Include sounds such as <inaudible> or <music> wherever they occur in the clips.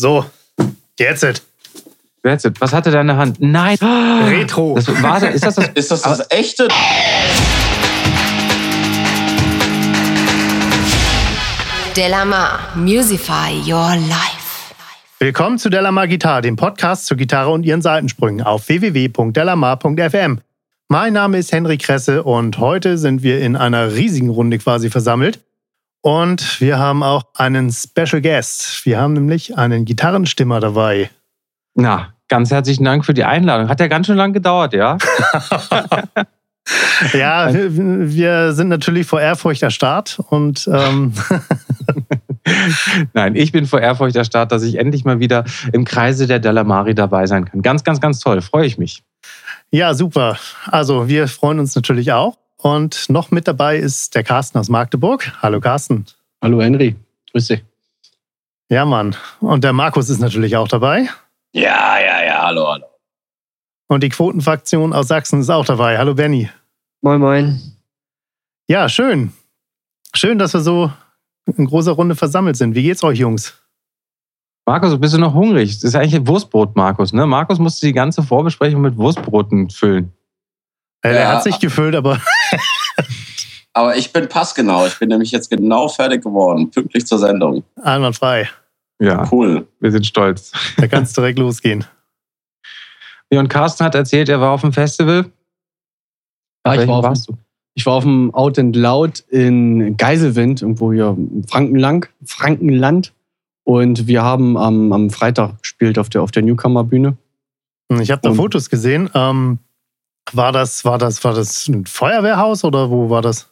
So, jetzt it. That's it. Was hatte deine Hand? Nein. Retro. Das, war, ist das das? Ist das das echte? Delamar, Musify Your Life. Willkommen zu Delamar Gitarre, dem Podcast zur Gitarre und ihren Seitensprüngen auf www.delamar.fm. Mein Name ist Henry Kresse und heute sind wir in einer riesigen Runde quasi versammelt. Und wir haben auch einen Special Guest. Wir haben nämlich einen Gitarrenstimmer dabei. Na, ganz herzlichen Dank für die Einladung. Hat ja ganz schön lang gedauert, ja? <laughs> Ja, wir, wir sind natürlich vor Ehrfurcht erstarrt und ähm, <laughs> Nein, ich bin vor Ehrfurcht erstarrt, dass ich endlich mal wieder im Kreise der Delamari dabei sein kann. Ganz, ganz, ganz toll. Freue ich mich. ja, super. Also wir freuen uns natürlich auch. Und noch mit dabei ist der Carsten aus Magdeburg. Hallo Carsten. Hallo Henry, grüß dich. Ja, Mann. Und der Markus ist natürlich auch dabei. Ja, ja, ja, hallo, hallo. Und die Quotenfraktion aus Sachsen ist auch dabei. Hallo Benny. Moin Moin. Ja, schön. Schön, dass wir so in großer Runde versammelt sind. Wie geht's euch, Jungs? Markus, bist du noch hungrig? Das ist eigentlich ein Wurstbrot, Markus. Ne? Markus musste die ganze Vorbesprechung mit Wurstbroten füllen. Äh, Er Ja. hat sich gefüllt, aber <laughs> Aber ich bin passgenau. Ich bin nämlich jetzt genau fertig geworden. Pünktlich zur Sendung. einwandfrei. Ja, Cool. wir sind stolz. Da kann es direkt losgehen. <laughs> Ja, und Carsten hat erzählt, er war auf dem Festival. Ja, ich war, auf, warst dem- du? ich war auf dem Out and Loud in Geiselwind, irgendwo hier im Frankenland. Frankenland. Und wir haben am, am Freitag gespielt auf der, auf der Newcomer-Bühne. Ich habe da Fotos gesehen. Ähm, war das, war das, war das ein Feuerwehrhaus oder wo war das?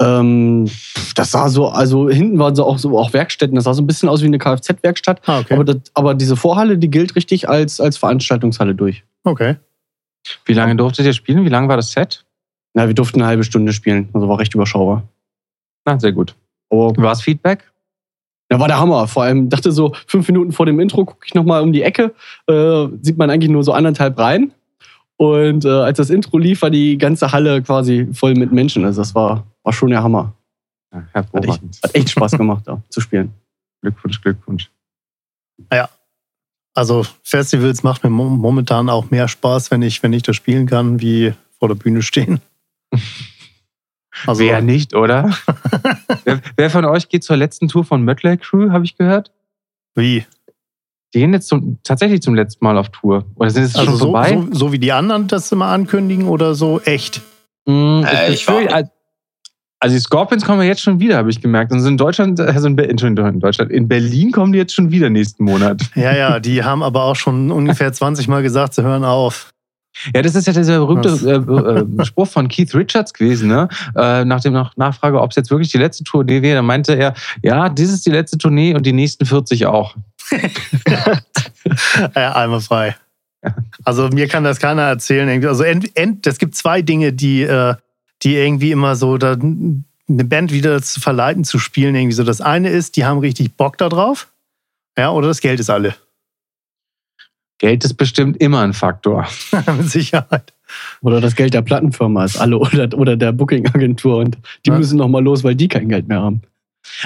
Ähm, das sah so, also hinten waren so auch so auch Werkstätten, das sah so ein bisschen aus wie eine Kfz-Werkstatt. Ah, okay. Aber, das, aber diese Vorhalle, die gilt richtig als, als Veranstaltungshalle durch. okay. Wie lange durftet ihr spielen? Wie lange war das Set? Na, wir durften eine halbe Stunde spielen, also war recht überschaubar. Na, sehr gut. Aber War es Feedback? Ja, war der Hammer. Vor allem dachte so, fünf Minuten vor dem Intro gucke ich nochmal um die Ecke, äh, sieht man eigentlich nur so anderthalb rein. Und äh, als das Intro lief, war die ganze Halle quasi voll mit Menschen. Also das war, war schon der Hammer. Ja, Hat echt, hat echt Spaß gemacht, da zu spielen. <laughs> Glückwunsch, Glückwunsch. Also Festivals macht mir mo- momentan auch mehr Spaß, wenn ich, wenn ich das spielen kann, wie vor der Bühne stehen. <laughs> Also, Wer nicht, oder? <laughs> wer, wer von euch geht zur letzten Tour von Mötley Crew, habe ich gehört? wie? Die gehen jetzt zum, tatsächlich zum letzten Mal auf Tour. Oder sind es Also schon so, vorbei? so, so wie die anderen das immer ankündigen oder so echt? Mm, Äh, ich ich war- also- also die Scorpions kommen ja jetzt schon wieder, habe ich gemerkt. Und so in Deutschland, also in, Be- in Deutschland, in Berlin kommen die jetzt schon wieder nächsten Monat. <laughs> Ja, ja, die haben aber auch schon ungefähr <laughs> 20 Mal gesagt, sie hören auf. Ja, das ist ja dieser berühmte Was? äh, äh, Spruch von Keith Richards gewesen, ne? Äh, nach dem nach Nachfrage, ob es jetzt wirklich die letzte Tournee wäre, dann meinte er, ja, dies ist die letzte Tournee und die nächsten 40 auch. <laughs> Ja, einmal frei. Also mir kann das keiner erzählen. Also ent, ent, es gibt zwei Dinge, die, äh, die irgendwie immer so da, eine Band wieder zu verleiten zu spielen. Irgendwie so. Das eine ist, die haben richtig Bock da drauf. Ja, oder das Geld ist alle. Geld ist bestimmt immer ein Faktor. <laughs> Mit Sicherheit. Oder das Geld der Plattenfirma ist alle <laughs> oder, oder der Booking-Agentur. Und die Ja. müssen nochmal los, weil die kein Geld mehr haben.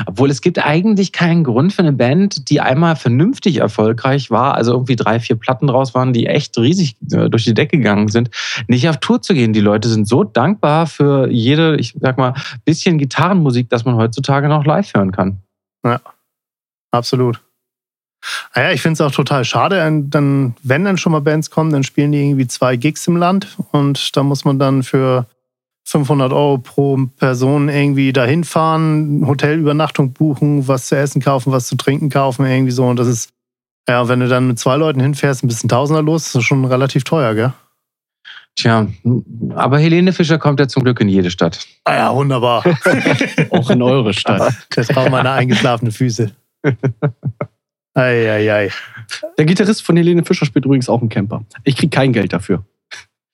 Obwohl es gibt eigentlich keinen Grund für eine Band, die einmal vernünftig erfolgreich war, also irgendwie drei, vier Platten draus waren, die echt riesig äh, durch die Decke gegangen sind, nicht auf Tour zu gehen. Die Leute sind so dankbar für jede, ich sag mal, bisschen Gitarrenmusik, dass man heutzutage noch live hören kann. Absolut. Naja, ich finde es auch total schade, dann, wenn dann schon mal Bands kommen, dann spielen die irgendwie zwei Gigs im Land und da muss man dann für 500 Euro pro Person irgendwie dahin fahren, Hotelübernachtung buchen, was zu essen kaufen, was zu trinken kaufen, irgendwie so. Und das ist, ja, wenn du dann mit zwei Leuten hinfährst, ein bisschen Tausender los, ist das schon relativ teuer, gell? Tja, aber Helene Fischer kommt ja zum Glück in jede Stadt. Ah ja, wunderbar. <laughs> Auch in eure Stadt. das brauchen meine eingeschlafene Füße. Eieiei. Der Gitarrist von Helene Fischer spielt übrigens auch einen Camper. Ich krieg kein Geld dafür.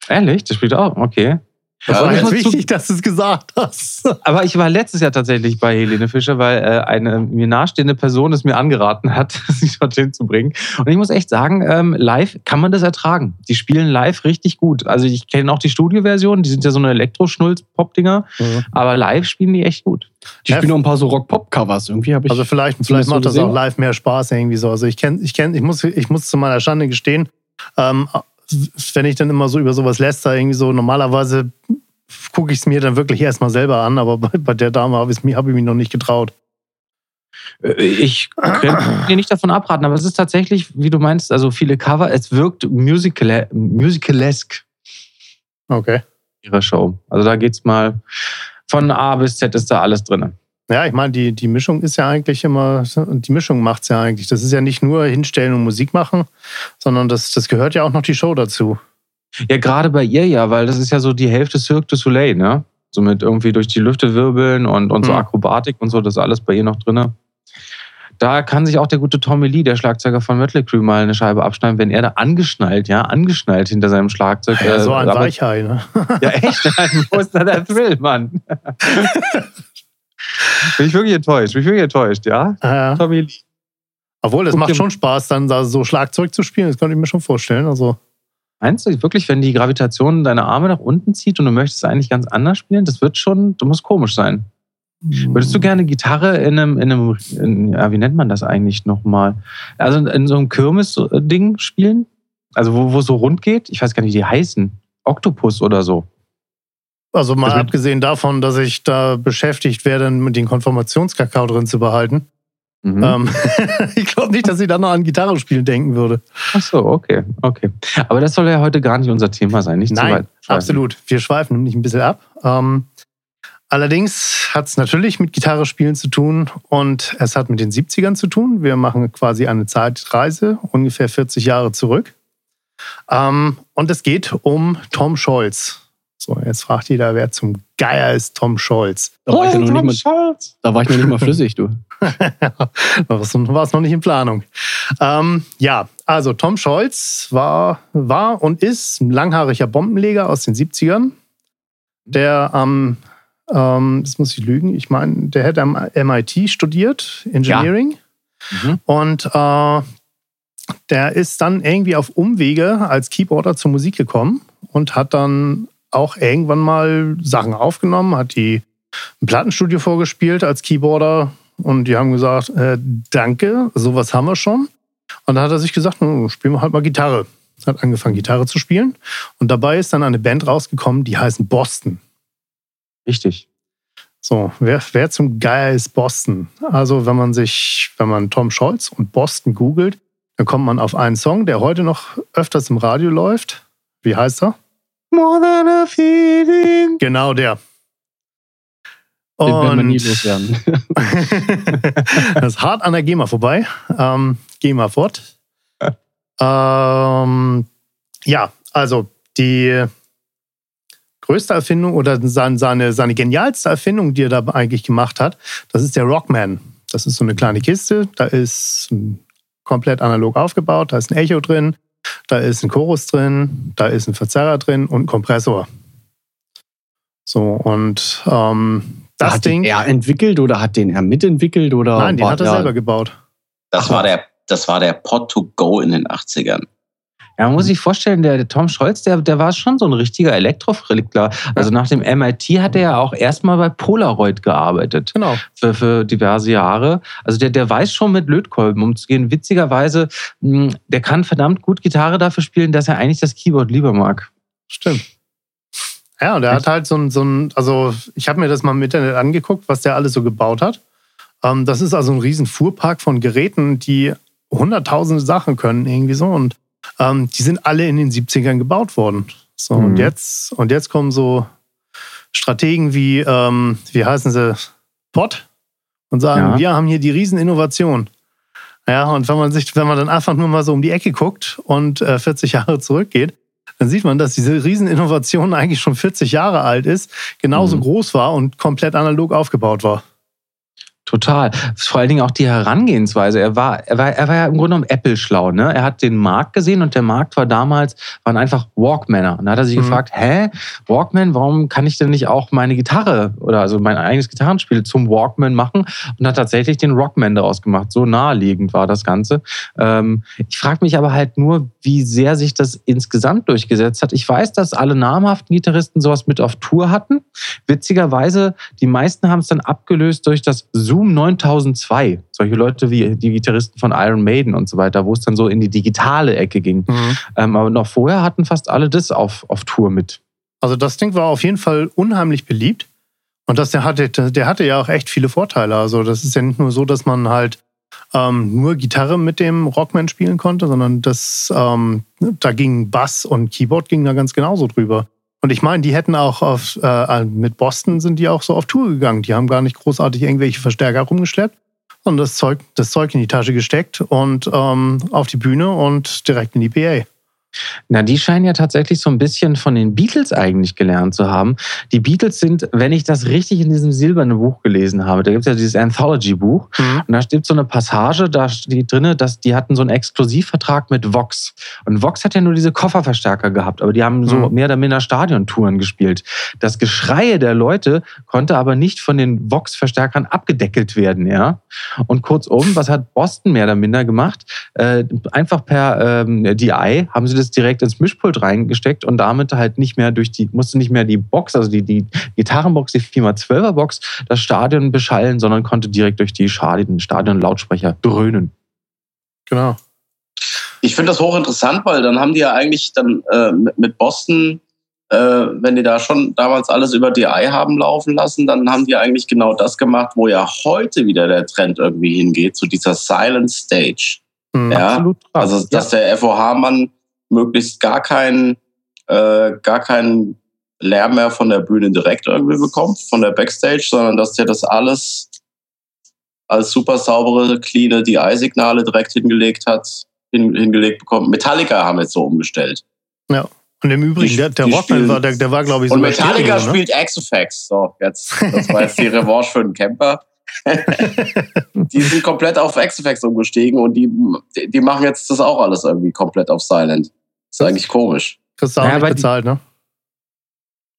Ehrlich? Das spielt auch? Okay. Das war jetzt wichtig, dass du es gesagt hast. Aber ich war letztes Jahr tatsächlich bei Helene Fischer, weil äh, eine mir nahestehende Person es mir angeraten hat, <laughs> sich dorthin zu bringen. Und ich muss echt sagen, ähm, live kann man das ertragen. Die spielen live richtig gut. Also ich kenne auch die Studioversion, die sind ja so eine Elektroschnulz-Pop-Dinger, aber live spielen die echt gut. Die spielen noch ein paar so Rock-Pop-Covers. Irgendwie habe ich. Also vielleicht, vielleicht das so macht das gesehen? auch live mehr Spaß irgendwie so. Also ich kenne, ich kenne, ich muss, ich muss zu meiner Schande gestehen, ähm, wenn ich dann immer so über sowas läster irgendwie so, normalerweise gucke ich es mir dann wirklich erstmal selber an, aber bei, bei der Dame habe ich, mich- hab ich mich noch nicht getraut. Äh, Ich kann <clears throat> dir nicht davon abraten, aber es ist tatsächlich, wie du meinst, also viele Cover, es wirkt musical musicalesk, Okay. ihre Show. Also da geht's mal von A bis Z ist da alles drin. Ja, ich meine, die, die Mischung ist ja eigentlich immer, die Mischung macht es ja eigentlich. Das ist ja nicht nur hinstellen und Musik machen, sondern das, das gehört ja auch noch die Show dazu. Ja, gerade bei ihr ja, weil das ist ja so die Hälfte Cirque du Soleil, ne? So mit irgendwie durch die Lüfte wirbeln und, und so Mhm. Akrobatik und so, das ist alles bei ihr noch drin. Da kann sich auch der gute Tommy Lee, der Schlagzeuger von Mötley Crüe, mal eine Scheibe abschneiden, wenn er da angeschnallt, ja, angeschnallt hinter seinem Schlagzeug. Ja, so äh, ein aber- Weichei, ne? Ja, echt? <laughs> Wo ist da der Thrill, Mann? <laughs> Bin ich wirklich enttäuscht, bin ich wirklich enttäuscht, ja? Ja. Tommy Lee. Obwohl, es Guck macht schon Spaß, dann da so Schlagzeug zu spielen. Das könnte ich mir schon vorstellen. Also, Meinst du wirklich, wenn die Gravitation deine Arme nach unten zieht und du möchtest eigentlich ganz anders spielen, das wird schon, du musst komisch sein. Würdest du gerne Gitarre in einem, in einem in, ja, wie nennt man das eigentlich nochmal? Also in so einem Kirmes-Ding spielen? Also wo, wo es so rund geht? Ich weiß gar nicht, wie die heißen. Oktopus oder so. Also mal mit- abgesehen davon, dass ich da beschäftigt werde, mit den Konfirmationskakao drin zu behalten. Mhm. Ähm, <laughs> ich glaube nicht, dass ich da noch an Gitarre spielen denken würde. Ach so, okay, okay. Aber das soll ja heute gar nicht unser Thema sein, nicht zu Nein, weit. absolut. Wir schweifen nämlich ein bisschen ab. Ähm, allerdings hat es natürlich mit Gitarre spielen zu tun und es hat mit den 70ern zu tun. Wir machen quasi eine Zeitreise, ungefähr 40 Jahre zurück. Ähm, und es geht um Tom Scholz. So, jetzt fragt jeder, wer zum Geier ist Tom Scholz. da, war ich ja noch nicht mal, da war ich noch nicht mal flüssig, du. <laughs> War es noch nicht in Planung. Ähm, ja, also Tom Scholz war, war und ist ein langhaariger Bombenleger aus den 70ern, der am, ähm, das muss ich lügen, ich meine, der hätte am MIT studiert, Engineering. Mhm. Und äh, der ist dann irgendwie auf Umwege als Keyboarder zur Musik gekommen und hat dann auch irgendwann mal Sachen aufgenommen, hat die im Plattenstudio vorgespielt als Keyboarder und die haben gesagt, äh, danke, sowas haben wir schon. Und dann hat er sich gesagt, hm, spielen wir halt mal Gitarre. Hat angefangen, Gitarre zu spielen. Und dabei ist dann eine Band rausgekommen, die heißen Boston. Richtig. So, wer, wer zum Geier ist Boston? Also, wenn man sich, wenn man Tom Scholz und Boston googelt, dann kommt man auf einen Song, der heute noch öfters im Radio läuft. Wie heißt er? More than a feeling. Genau der. Den werden wir nie Und loswerden. <laughs> das ist hart an der GEMA vorbei. Ähm, GEMA fort. Ähm, ja, also die größte Erfindung oder seine, seine, seine genialste Erfindung, die er da eigentlich gemacht hat, das ist der Rockman. Das ist so eine kleine Kiste, da ist ein komplett analog aufgebaut, da ist ein Echo drin, da ist ein Chorus drin, da ist ein Verzerrer drin und ein Kompressor. So, und ähm, das hat Ding. den er entwickelt oder hat den er mitentwickelt? Oder Nein, den hat er selber gebaut. Das war der, das war der Pod to go in den 80ern. Ja, man muss sich vorstellen, der, der Tom Scholz, der, der war schon so ein richtiger Elektrofrickler. Also nach dem MIT hat er ja auch erstmal bei Polaroid gearbeitet Genau. für, für diverse Jahre. Also der, der weiß schon mit Lötkolben umzugehen. Witzigerweise, mh, der kann verdammt gut Gitarre dafür spielen, dass er eigentlich das Keyboard lieber mag. Stimmt. Ja, und der hat halt so ein, so ein also ich habe mir das mal im Internet angeguckt, was der alles so gebaut hat. Ähm, das ist also ein riesen Fuhrpark von Geräten, die hunderttausende Sachen können irgendwie so und ähm, die sind alle in den 70ern gebaut worden. So, und Mhm. jetzt, und jetzt kommen so Strategen wie, ähm, wie heißen sie, Pott und sagen, Ja. wir haben hier die Rieseninnovation. Ja, und wenn man sich, wenn man dann einfach nur mal so um die Ecke guckt und äh, 40 <laughs> Jahre zurückgeht, dann sieht man, dass diese Rieseninnovation <laughs> eigentlich schon 40 Jahre alt ist, genauso Mhm. groß war und komplett analog aufgebaut war. Total. Vor allen Dingen auch die Herangehensweise. Er war, er war, er war ja im Grunde genommen Apple schlau. Ne? Er hat den Markt gesehen und der Markt war damals, waren einfach Walkmaner. Und da hat er sich mhm. gefragt, hä, Walkman, warum kann ich denn nicht auch meine Gitarre oder also mein eigenes Gitarrenspiel zum Walkman machen? Und hat tatsächlich den Rockman daraus gemacht. So naheliegend war das Ganze. Ähm, ich frage mich aber halt nur, wie sehr sich das insgesamt durchgesetzt hat. Ich weiß, dass alle namhaften Gitarristen sowas mit auf Tour hatten. Witzigerweise, die meisten haben es dann abgelöst durch das Zoom Zoom 9002, solche Leute wie die Gitarristen von Iron Maiden und so weiter, wo es dann so in die digitale Ecke ging. Mhm. Ähm, aber noch vorher hatten fast alle das auf, auf Tour mit. Also das Ding war auf jeden Fall unheimlich beliebt. Und das, der, hatte, der hatte ja auch echt viele Vorteile. Also das ist ja nicht nur so, dass man halt ähm, nur Gitarre mit dem Rockman spielen konnte, sondern das, ähm, da ging Bass und Keyboard ging da ganz genauso drüber. Und ich meine, die hätten auch auf, äh, mit Boston sind die auch so auf Tour gegangen. Die haben gar nicht großartig irgendwelche Verstärker rumgeschleppt, sondern das Zeug, das Zeug in die Tasche gesteckt und ähm, auf die Bühne und direkt in die PA. Na, die scheinen ja tatsächlich so ein bisschen von den Beatles eigentlich gelernt zu haben. Die Beatles sind, wenn ich das richtig in diesem silbernen Buch gelesen habe, da gibt es ja dieses Anthology-Buch mhm. und da steht so eine Passage, da steht drin, dass die hatten so einen Exklusivvertrag mit Vox. Und Vox hat ja nur diese Kofferverstärker gehabt, aber die haben so mhm. mehr oder minder Stadiontouren gespielt. Das Geschreie der Leute konnte aber nicht von den Vox-Verstärkern abgedeckelt werden, ja. Und kurzum, was hat Boston mehr oder minder gemacht? Äh, einfach per ähm, DI haben sie das direkt ins Mischpult reingesteckt und damit halt nicht mehr durch die, musste nicht mehr die Box, also die, die Gitarrenbox, die 4x12er Box, das Stadion beschallen, sondern konnte direkt durch die Stadion-Lautsprecher dröhnen. Genau. Ich finde das hochinteressant, weil dann haben die ja eigentlich dann äh, mit Boston, äh, wenn die da schon damals alles über DI haben laufen lassen, dann haben die eigentlich genau das gemacht, wo ja heute wieder der Trend irgendwie hingeht, zu dieser Silent Stage. Mhm, ja, absolut. Also, dass ja. der FOH-Mann möglichst gar keinen äh, gar keinen Lärm mehr von der Bühne direkt irgendwie bekommt, von der Backstage, sondern dass der das alles als super saubere, cleane DI-Signale direkt hingelegt hat, hin, hingelegt bekommen. Metallica haben jetzt so umgestellt. Ja. Und im Übrigen, der, der Rockman war, der, der war, glaube ich, so. Und Metallica Stereo, ne? spielt X-Effects. So, jetzt, das war jetzt die <laughs> Revanche für den Camper. <laughs> die sind komplett auf X-Effects umgestiegen und die, die machen jetzt das auch alles irgendwie komplett auf Silent. Ist eigentlich komisch. Kriegst du auch ja, nicht bezahlt, ne?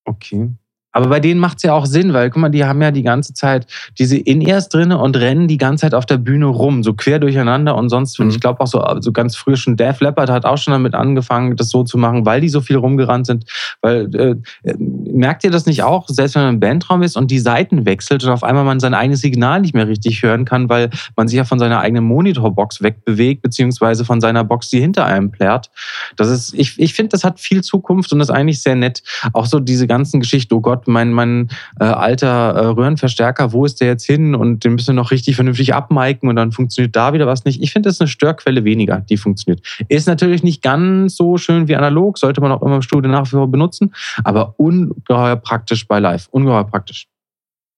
Okay. Aber bei denen macht es ja auch Sinn, weil guck mal, die haben ja die ganze Zeit diese In-Ears drin und rennen die ganze Zeit auf der Bühne rum, so quer durcheinander und sonst, mhm. ich glaube auch so, so ganz früh schon Def Leppard hat auch schon damit angefangen, das so zu machen, weil die so viel rumgerannt sind. Weil äh, merkt ihr das nicht auch, selbst wenn man im Bandraum ist und die Seiten wechselt und auf einmal man sein eigenes Signal nicht mehr richtig hören kann, weil man sich ja von seiner eigenen Monitorbox wegbewegt, beziehungsweise von seiner Box, die hinter einem plärt. Das ist, ich, ich finde, das hat viel Zukunft und ist eigentlich sehr nett. Auch so diese ganzen Geschichten, oh Gott, mein, mein äh, alter äh, Röhrenverstärker, wo ist der jetzt hin? Und den müssen wir noch richtig vernünftig abmiken und dann funktioniert da wieder was nicht. Ich finde, das ist eine Störquelle weniger, die funktioniert. Ist natürlich nicht ganz so schön wie analog, sollte man auch immer im Studio nach wie vor benutzen, aber ungeheuer praktisch bei Live. Ungeheuer praktisch.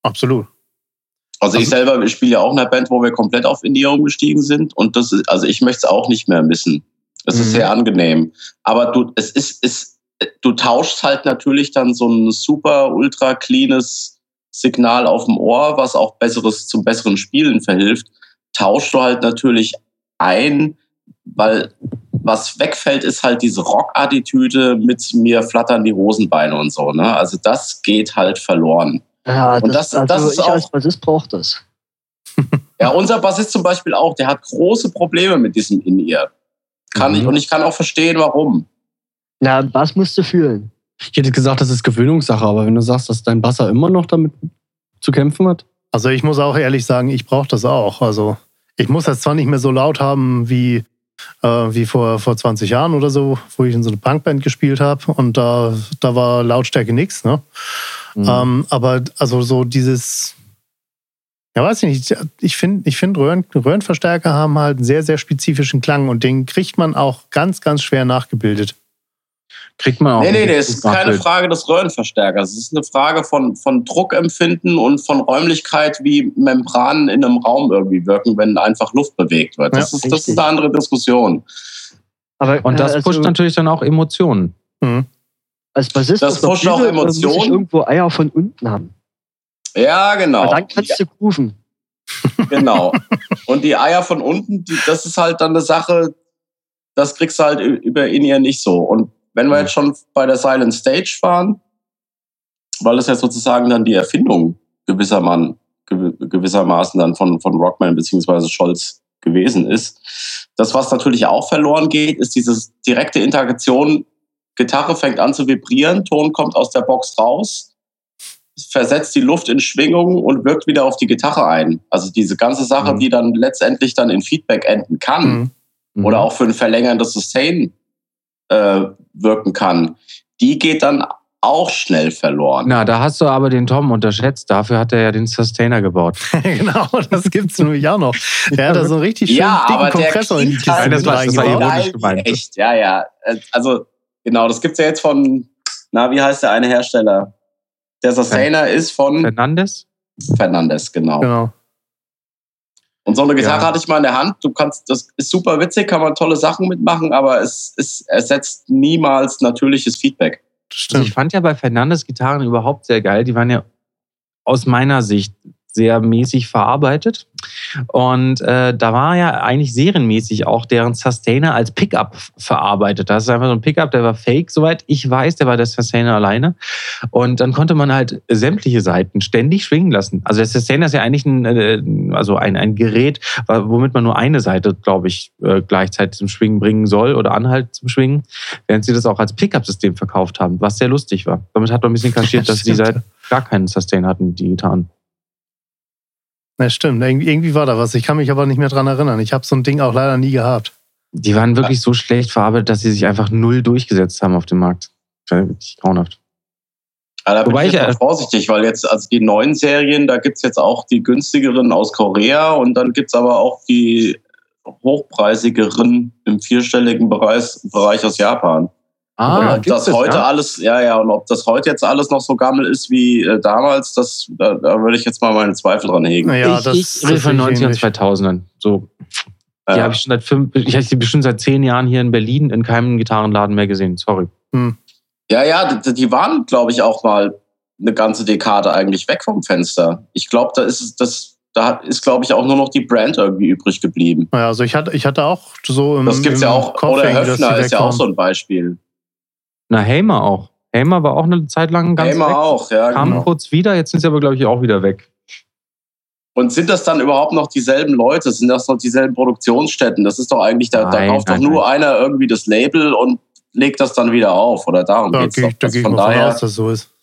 Absolut. Also ich also selber spiele ja auch in einer Band, wo wir komplett auf Indie umgestiegen sind und das ist, also ich möchte es auch nicht mehr missen. Es mhm. ist sehr angenehm. Aber du, es ist, ist du tauschst halt natürlich dann so ein super ultra cleanes Signal auf dem Ohr, was auch besseres zum besseren Spielen verhilft, tauschst du halt natürlich ein, weil was wegfällt, ist halt diese Rock-Attitüde mit mir flattern die Hosenbeine und so. Ne? Also das geht halt verloren. Ja, und das, das, also das ist ich auch, als Bassist braucht das. ja, unser Bassist zum Beispiel auch, der hat große Probleme mit diesem In-Ear. Kann mhm. ich, und ich kann auch verstehen, warum. Na, Bass musst du fühlen. Ich hätte gesagt, das ist Gewöhnungssache, aber wenn du sagst, dass dein Basser immer noch damit zu kämpfen hat. Also ich muss auch ehrlich sagen, ich brauche das auch. Also ich muss das zwar nicht mehr so laut haben wie, äh, wie vor, vor 20 Jahren oder so, wo ich in so einer Punkband gespielt habe und da, da war Lautstärke nichts. Ne? Mhm. Ähm, aber also so dieses, ja weiß ich nicht, ich finde, ich find Röhren, Röhrenverstärker haben halt einen sehr, sehr spezifischen Klang und den kriegt man auch ganz, ganz schwer nachgebildet. Kriegt man auch. Nee, nee, nee, es ist keine Frage des Röhrenverstärkers. Es ist eine Frage von, von Druckempfinden und von Räumlichkeit, wie Membranen in einem Raum irgendwie wirken, wenn einfach Luft bewegt wird. Das, ja, ist, das ist eine andere Diskussion. Aber, und das äh, pusht also, natürlich dann auch Emotionen. Mhm. Als Bassist das pusht auch Emotionen. Muss ich irgendwo Eier von unten haben. Ja, genau. Aber dann kannst du grooven. Genau. Und die Eier von unten, die, das ist halt dann eine Sache, das kriegst du halt über in ihr nicht so. Und wenn wir jetzt schon bei der Silent Stage waren, weil es ja sozusagen dann die Erfindung gewissermaßen, gewissermaßen dann von, von Rockman beziehungsweise Scholz gewesen ist. Das, was natürlich auch verloren geht, ist diese direkte Interaktion. Gitarre fängt an zu vibrieren, Ton kommt aus der Box raus, versetzt die Luft in Schwingung und wirkt wieder auf die Gitarre ein. Also diese ganze Sache, mhm. die dann letztendlich dann in Feedback enden kann mhm. oder auch für ein verlängerndes Sustain äh, wirken kann, die geht dann auch schnell verloren. Na, da hast du aber den Tom unterschätzt. Dafür hat er ja den Sustainer gebaut. <laughs> genau, das gibt es nämlich auch noch. Er hat da so einen richtig schönen ja, dicken Kompressor in die Kiste halt, das war, das war ironisch gemeint. Echt, ja, ja. Also, genau, das gibt es ja jetzt von, na, wie heißt der eine Hersteller? Der Sustainer ist von... Fernandes? Fernandes, genau. Genau. Und so eine Gitarre ja. hatte ich mal in der Hand. Du kannst, das ist super witzig, kann man tolle Sachen mitmachen, aber es, es ersetzt niemals natürliches Feedback. Also ich fand ja bei Fernandes Gitarren überhaupt sehr geil. Die waren ja aus meiner Sicht sehr mäßig verarbeitet. Und äh, da war ja eigentlich serienmäßig auch deren Sustainer als Pickup verarbeitet. Das ist einfach so ein Pickup, der war fake, soweit ich weiß, der war der Sustainer alleine. Und dann konnte man halt sämtliche Seiten ständig schwingen lassen. Also der Sustainer ist ja eigentlich ein, äh, also ein, ein Gerät, womit man nur eine Seite, glaube ich, äh, gleichzeitig zum Schwingen bringen soll oder anhalt zum Schwingen, während sie das auch als Pickup-System verkauft haben, was sehr lustig war. Damit hat man ein bisschen kaschiert, <laughs> dass die Seiten gar keinen Sustain hatten, die Gitarren. Ja, stimmt. Irgendwie war da was. Ich kann mich aber nicht mehr dran erinnern. Ich habe so ein Ding auch leider nie gehabt. Die waren wirklich so schlecht verarbeitet, dass sie sich einfach null durchgesetzt haben auf dem Markt. Wirklich grauenhaft. Ja, da bin Wobei ich jetzt mal vorsichtig, weil jetzt, also die neuen Serien, da gibt es jetzt auch die günstigeren aus Korea und dann gibt es aber auch die hochpreisigeren im vierstelligen Bereich, Bereich aus Japan. Ah, und das, das heute ja? alles, ja, ja, und ob das heute jetzt alles noch so gammel ist wie äh, damals, das, da, da würde ich jetzt mal meine Zweifel dran hegen. Naja, ich, das ich rede von 90 und 2000ern. So. Die ja. habe ich schon seit fünf, ich habe die bestimmt seit zehn Jahren hier in Berlin in keinem Gitarrenladen mehr gesehen. Sorry. Hm. Ja, ja, die, die waren, glaube ich, auch mal eine ganze Dekade eigentlich weg vom Fenster. Ich glaube, da ist das, da ist, glaube ich, auch nur noch die Brand irgendwie übrig geblieben. Ja, also ich hatte, ich hatte auch so im Das gibt's im ja auch, Kopf oder Höfner ist ja auch so ein Beispiel. Na, Hamer auch. Hamer war auch eine Zeit lang ganz Hamer weg. auch, ja. Kam genau. kurz wieder, jetzt sind sie aber, glaube ich, auch wieder weg. Und sind das dann überhaupt noch dieselben Leute? Sind das noch dieselben Produktionsstätten? Das ist doch eigentlich, da, nein, da kauft nein, doch nur nein. einer irgendwie das Label und legt das dann wieder auf. Oder darum da geht es doch. Da gehe ich von daher, aus, dass so ist.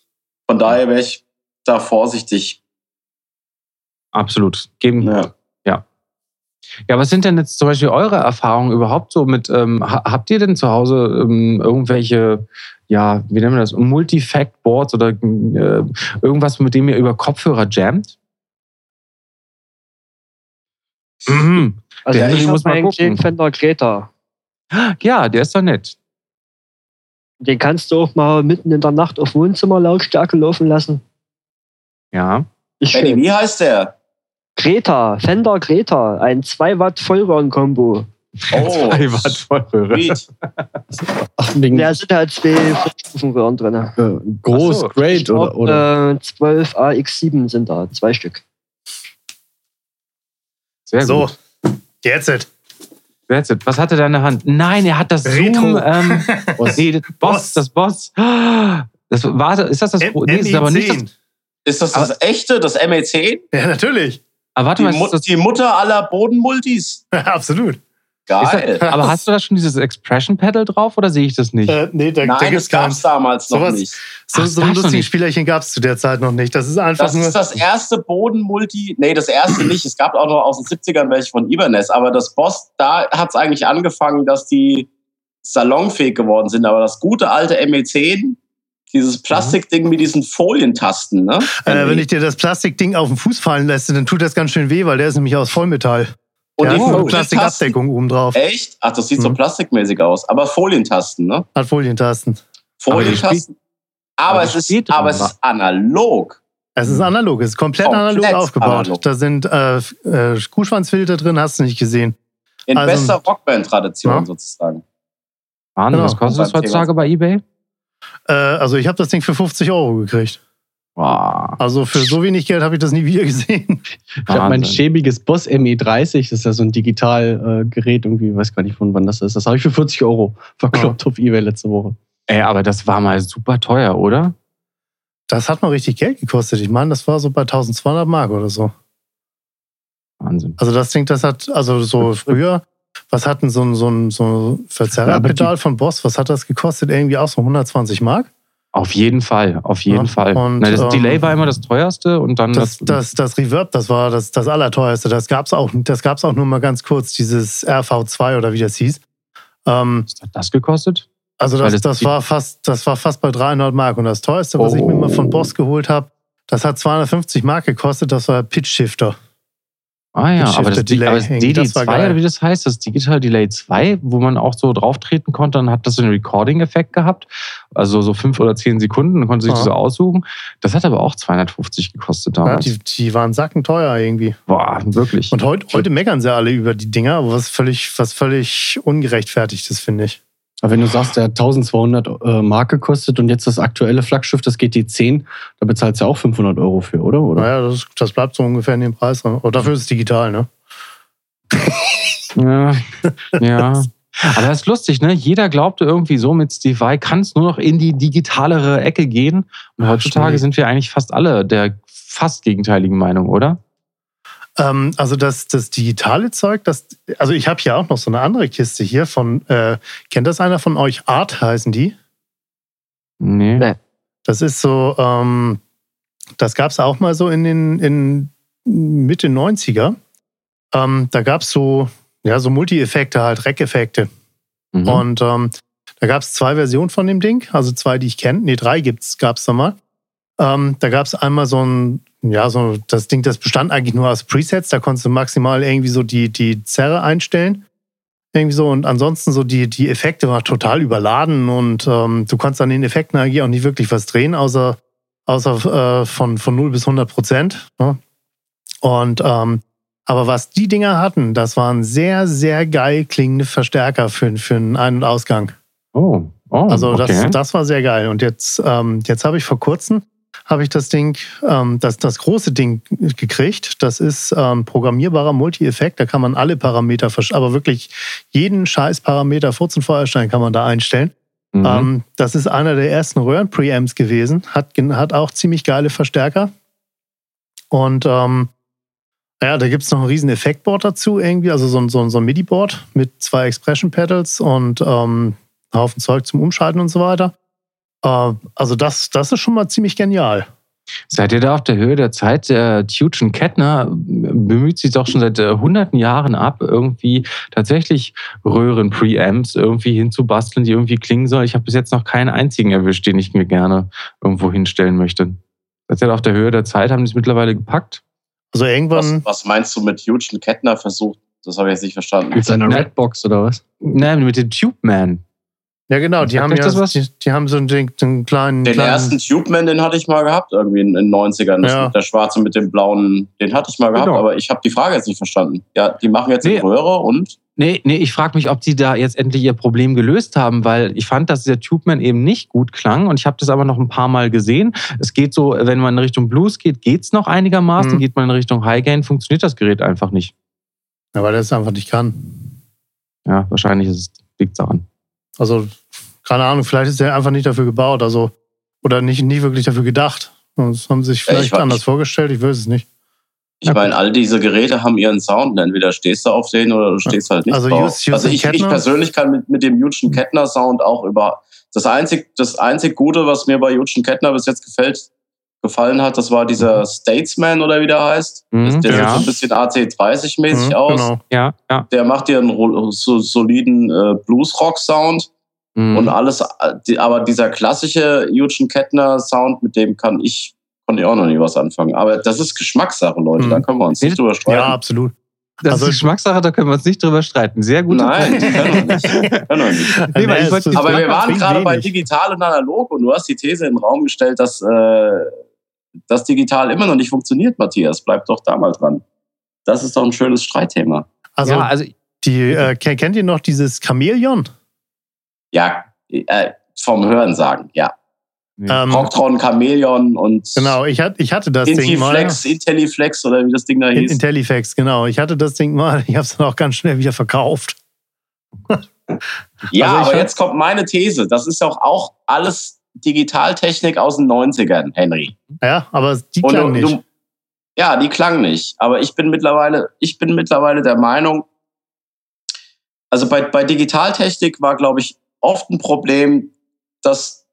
Von daher wäre ich da vorsichtig. Absolut. Geben, ja. Ja, was sind denn jetzt zum Beispiel eure Erfahrungen überhaupt so mit, ähm, habt ihr denn zu Hause ähm, irgendwelche, ja, wie nennen wir das, Multifact-Boards oder äh, irgendwas, mit dem ihr über Kopfhörer jammt? Mhm. Also der ich muss mal gucken. Fender Greta. Ja, der ist doch nett. Den kannst du auch mal mitten in der Nacht auf Wohnzimmerlautstärke laufen lassen. Ja. Ist Benny, wie heißt der? Greta, Fender Greta, ein 2 Watt Vollröhren-Kombo. Oh, 2 Watt Vollröhre. Ach, da sind halt zwei Stufenröhren drin. Äh, groß, so, great, glaub, oder? Äh, 12 AX7 sind da, zwei Stück. Sehr so, gut. jetzt. That's it. Was hatte er in der Hand? Nein, er hat das Retro. Zoom. Ähm, <laughs> Boss. Nee, das Boss, das Boss. Das, warte, ist das das? M nee, ist aber nicht das. Ist das das echte, das ME10? Ja, natürlich. Aber warte die, mal, das die Mutter aller Bodenmultis. <laughs> Absolut. Geil. Das, aber hast du da schon dieses Expression Pedal drauf oder sehe ich das nicht? Äh, nee, da, Nein, da das gab es damals noch sowas, nicht. So, Ach, so ein lustiges Spielerchen gab es zu der Zeit noch nicht. Das ist einfach das nur. Das ist das erste Bodenmulti. Nee, das erste nicht. Es gab auch noch aus den 70ern welche von Ibanez. Aber das Boss, da hat es eigentlich angefangen, dass die salonfähig geworden sind. Aber das gute alte ME10 dieses Plastikding mit diesen Folientasten, ne? Äh, wenn ich dir das Plastikding auf den Fuß fallen lässt, dann tut das ganz schön weh, weil der ist nämlich aus Vollmetall. Und der die hat Plastikabdeckung oben drauf. Echt? Ach, das sieht mhm. so plastikmäßig aus. Aber Folientasten, ne? Hat Folientasten. Folientasten. Aber, aber, es, ist, aber es ist analog. Es ist analog, es ist komplett, komplett analog aufgebaut. Analog. Da sind äh, äh, Kuhschwanzfilter drin, hast du nicht gesehen. In also, bester Rockband-Tradition ja. sozusagen. Wahnsinn, genau. was kostet das heutzutage bei eBay? Äh, also ich habe das Ding für 50 Euro gekriegt. Boah, Also für so wenig Geld habe ich das nie wieder gesehen. Ich habe mein schäbiges Boss ME30, das ist ja so ein Digitalgerät, irgendwie, weiß gar nicht von wann das ist. Das habe ich für 40 Euro verkloppt auf Ebay letzte Woche. Ey, aber das war mal super teuer, oder? Das hat mal richtig Geld gekostet. Ich meine, das war so bei 1200 Mark oder so. Wahnsinn. Also das Ding, das hat, also so früher, was hat denn so ein, so ein, so ein Verzerrerpedal von Boss, was hat das gekostet? Irgendwie auch so 120 Mark? Auf jeden Fall, auf jeden Ja, Fall. und, Na, das ähm, Delay war immer das teuerste und dann Das, das, das Reverb, das war das, das Allerteuerste. Das gab's auch, das gab's auch nur mal ganz kurz, dieses RV2 oder wie das hieß. Ähm, was hat das gekostet? also das, das- das, war fast, das war fast bei 300 Mark. Und das teuerste, was ich mir mal von Oh. Boss geholt habe, das hat 250 Mark gekostet. Das war Pitch Shifter. Ah ja, aber das, Delay aber das irgendwie, das war DD2 geil. oder wie das heißt, das Digital Delay 2, wo man auch so drauf treten konnte, dann hat das so einen Recording-Effekt gehabt. Also so fünf oder zehn Sekunden, dann konnte sich Ah. das so aussuchen. Das hat aber auch 250 gekostet Ja, damals. die, die waren sackenteuer irgendwie. Boah, wirklich. Und heute, heute meckern sie alle über die Dinger, was völlig, was völlig ungerechtfertigtes, finde ich. Aber wenn du sagst, der hat 1200 äh, Mark gekostet und jetzt das aktuelle Flaggschiff, das GT10, da bezahlst du ja auch 500 Euro für, oder? oder? Naja, das, das bleibt so ungefähr in dem Preis. ne? Aber dafür ist es digital, ne? <laughs> Ja, ja. Aber das ist lustig, ne? Jeder glaubte irgendwie so, mit Steve Vai kann es nur noch in die digitalere Ecke gehen. Und heutzutage stimmt. sind wir eigentlich fast alle der fast gegenteiligen Meinung, oder? Ähm, also das, das digitale Zeug, das, also ich habe hier auch noch so eine andere Kiste hier von, äh, kennt das einer von euch? Art heißen die? Nee. Nee. Das ist so, ähm, das gab es auch mal so in den in Mitte 90er. Ähm, da gab es so, ja, so Multi-Effekte, halt Rack-Effekte. Mhm. Und ähm, da gab es zwei Versionen von dem Ding, also zwei, die ich kenne. Nee, drei gibt's, gab's da mal. Ähm, da gab es einmal so ein, ja, so das Ding, das bestand eigentlich nur aus Presets. Da konntest du maximal irgendwie so die, die Zerre einstellen. Irgendwie so. Und ansonsten so die, die Effekte waren total überladen und ähm, du konntest an den Effekten eigentlich auch nicht wirklich was drehen, außer, außer äh, von, von 0 bis 100 Prozent. Ne? Und ähm, aber was die Dinger hatten, das waren sehr, sehr geil klingende Verstärker für, für einen Ein- und Ausgang. oh, oh, Also okay. das, das war sehr geil. Und jetzt, ähm, jetzt habe ich vor kurzem habe ich das Ding, ähm, das, das große Ding gekriegt. Das ist ähm, programmierbarer Multi-Effekt. Da kann man alle Parameter, aber wirklich jeden scheiß Parameter, Furzen Feuerstein kann man da einstellen. Mhm. Ähm, das ist einer der ersten Röhren-Preamps gewesen. Hat, hat auch ziemlich geile Verstärker. Und ähm, ja, da gibt es noch ein riesen Effektboard dazu irgendwie, also so ein, so so ein MIDI-Board mit zwei Expression-Pedals und ähm, einen Haufen Zeug zum Umschalten und so weiter. Äh, also das, das ist schon mal ziemlich genial. Seid ihr da auf der Höhe der Zeit? Der Tuchin Kettner bemüht sich doch schon seit äh, hunderten Jahren ab, irgendwie tatsächlich Röhren-Preamps irgendwie hinzubasteln, die irgendwie klingen sollen. Ich habe bis jetzt noch keinen einzigen erwischt, den ich mir gerne irgendwo hinstellen möchte. Seid ihr da auf der Höhe der Zeit? Haben die es mittlerweile gepackt? Also Was, irgendwann, was meinst du mit Eugene Kettner versucht? Das habe ich jetzt nicht verstanden. Mit seiner Ne. Redbox oder was? Nein, mit dem Tube Man. Ja genau, die haben ja, das was? die, die haben so einen, Ding- einen kleinen, Den kleinen ersten Tubeman, den hatte ich mal gehabt, irgendwie in den 90ern. Das Ja. der schwarze mit dem blauen, den hatte ich mal gehabt, Genau. aber ich habe die Frage jetzt nicht verstanden. Ja, die machen jetzt Nee. eine Röhre und Nee, nee, ich frage mich, ob die da jetzt endlich ihr Problem gelöst haben, weil ich fand, dass der Tubeman eben nicht gut klang und ich habe das aber noch ein paar Mal gesehen. Es geht so, wenn man in Richtung Blues geht, geht's noch einigermaßen. Mhm. Geht man in Richtung High Gain, funktioniert das Gerät einfach nicht. ja, weil der es einfach nicht kann. Ja, wahrscheinlich ist es, liegt daran. Also, keine Ahnung, vielleicht ist der einfach nicht dafür gebaut, also oder nicht, nie wirklich dafür gedacht. Das haben sie sich Ja, ich vielleicht war- anders vorgestellt, ich weiß es nicht. ich meine, all diese Geräte haben ihren Sound. Entweder stehst du auf denen oder du stehst halt nicht Also drauf. Just- Just also ich, ich persönlich kann mit, mit dem Eugene Kettner Sound auch über das einzig, das einzig Gute, was mir bei Eugene Kettner bis jetzt gefällt, gefallen hat, das war dieser Statesman oder wie der heißt. Mhm, der ja. sieht so ein bisschen AC30-mäßig Mhm, aus. Genau. Ja, ja. Der macht dir einen so, soliden äh, Blues-Rock-Sound. Mhm. Und alles, äh, die, aber dieser klassische Eugene Kettner Sound, mit dem kann ich, konnte ich auch noch nie was anfangen. Aber das ist Geschmackssache, Leute. Mhm. Da können wir uns nicht drüber streiten. Ja, absolut. das also- ist Geschmackssache, da können wir uns nicht drüber streiten. Sehr gut. Nein, die können wir nicht. Können wir nicht. <laughs> Nee, ich wollte- ist- Aber wir waren gerade bei wenig. digital und analog und du hast die These in den Raum gestellt, dass äh, das digital immer noch nicht funktioniert, Matthias. Bleib doch da mal dran. Das ist doch ein schönes Streitthema. Also, ja, also die, äh, ke- kennt ihr noch dieses Chamäleon? Ja, äh, vom Hören sagen, ja. Ähm, Proctron, Chameleon und genau, ich, hat, ich hatte das Ding mal. Intiflex, Intelliflex oder wie das Ding da hieß. Intellifax, genau. Ich hatte das Ding mal, ich habe es dann auch ganz schnell wieder verkauft. ja, Also aber jetzt kommt meine These. Das ist doch auch alles Digitaltechnik aus den 90ern, Henry. Ja, aber die klang du- nicht. Du, ja, die klang nicht. Aber ich bin mittlerweile, ich bin mittlerweile der Meinung, also bei, bei Digitaltechnik war, glaube ich, oft ein Problem, dass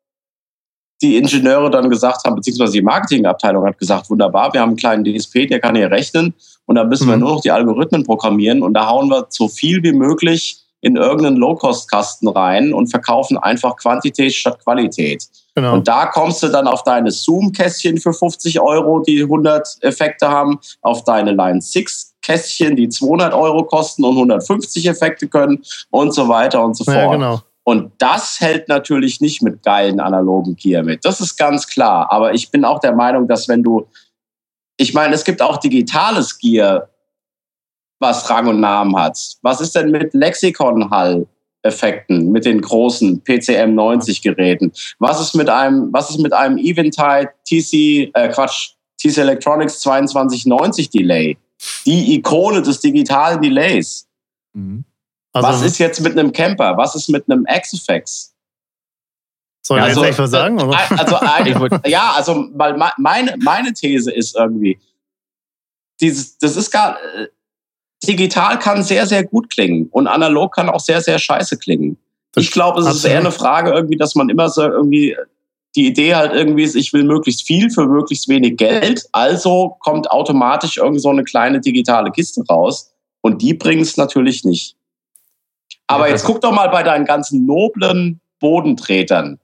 die Ingenieure dann gesagt haben, beziehungsweise die Marketingabteilung hat gesagt, wunderbar, wir haben einen kleinen DSP, der kann hier rechnen und da müssen wir Mhm. nur noch die Algorithmen programmieren und da hauen wir so viel wie möglich in irgendeinen Low-Cost-Kasten rein und verkaufen einfach Quantität statt Qualität. Genau. Und da kommst du dann auf deine Zoom-Kästchen für 50 Euro, die 100 Effekte haben, auf deine Line 6 Kästchen, die 200 Euro kosten und 150 Effekte können und so weiter und so fort. ja, genau. Und das hält natürlich nicht mit geilen analogen Gear mit. Das ist ganz klar. Aber ich bin auch der Meinung, dass wenn du, ich meine, es gibt auch digitales Gear, was Rang und Namen hat. Was ist denn mit Lexikon-Hall-Effekten, mit den großen PCM90-Geräten? Was ist mit einem, was ist mit einem Eventide TC, äh, Quatsch, TC Electronics 2290 Delay? Die Ikone des digitalen Delays. Mhm. Also, was ist jetzt mit einem Camper? Was ist mit einem X-Effects? soll ich Also, jetzt echt was sagen? Oder? Ein- Also <laughs> ja, also weil me- meine, meine These ist irgendwie, dieses, das ist gar äh, digital kann sehr, sehr gut klingen und analog kann auch sehr, sehr scheiße klingen. Ich glaube, es ist eher eine Frage irgendwie, dass man immer so irgendwie die Idee halt irgendwie ist, ich will möglichst viel für möglichst wenig Geld. Also kommt automatisch irgend so eine kleine digitale Kiste raus und die bringen es natürlich nicht. Aber Ja, jetzt guck doch mal bei deinen ganzen noblen Bodentretern.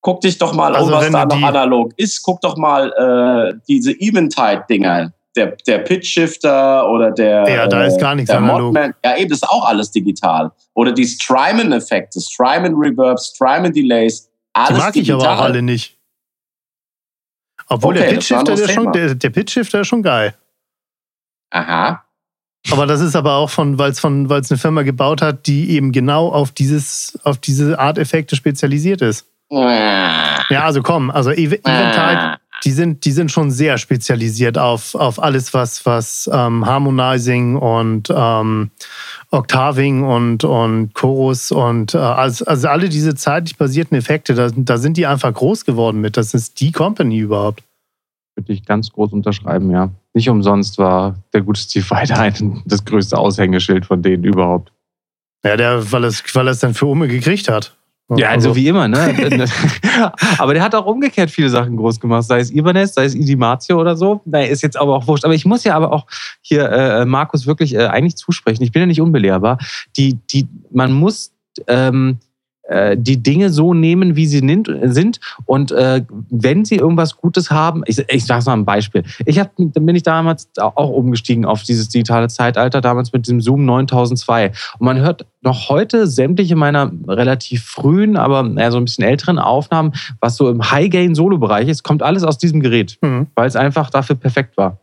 Guck dich doch mal Also um, was da noch die- analog ist. Guck doch mal äh, diese Eventide-Dinger. Der, der Pitch-Shifter oder der. Ja, da ist gar nichts analog. Modman. Ja, eben, das ist auch alles digital. Oder die Strymon-Effekte, Strymon-Reverbs, Strymon-Delays. Die Alles mag ich digital. aber auch alle nicht. Obwohl Okay, der Pitchshifter, ist schon, der, der Pitchshifter ist schon geil. Aha. Aber das ist aber auch von, weil es von, weil es eine Firma gebaut hat, die eben genau auf dieses, auf diese Art Effekte spezialisiert ist. Ja, also komm, also Ev- Eventide, die sind, die sind schon sehr spezialisiert auf, auf alles, was, was ähm, Harmonizing und ähm, Octaving und, und Chorus und äh, also, also alle diese zeitlich basierten Effekte, da, da sind die einfach groß geworden mit. Das ist die Company überhaupt. Würde ich ganz groß unterschreiben, ja. Nicht umsonst war der gute Steve weiterhin das größte Aushängeschild von denen überhaupt. Ja, der, weil es, weil er es dann für Umme gekriegt hat. Ja, also wie immer, ne? <laughs> aber der hat auch umgekehrt viele Sachen groß gemacht, sei es Ibanez, sei es Idimatio oder so. Naja, ist jetzt aber auch wurscht. Aber ich muss ja aber auch hier äh, Markus wirklich äh, eigentlich zusprechen. Ich bin ja nicht unbelehrbar. Die, die, man muss ähm, äh, die Dinge so nehmen, wie sie sind. Und äh, wenn sie irgendwas Gutes haben, ich, ich sage mal ein Beispiel. Ich hab, dann bin ich damals auch umgestiegen auf dieses digitale Zeitalter, damals mit dem Zoom 9002. Und man hört noch heute sämtliche meiner relativ frühen, aber eher so ein bisschen älteren Aufnahmen, was so im High-Gain-Solo-Bereich ist, kommt alles aus diesem Gerät, Mhm. weil es einfach dafür perfekt war.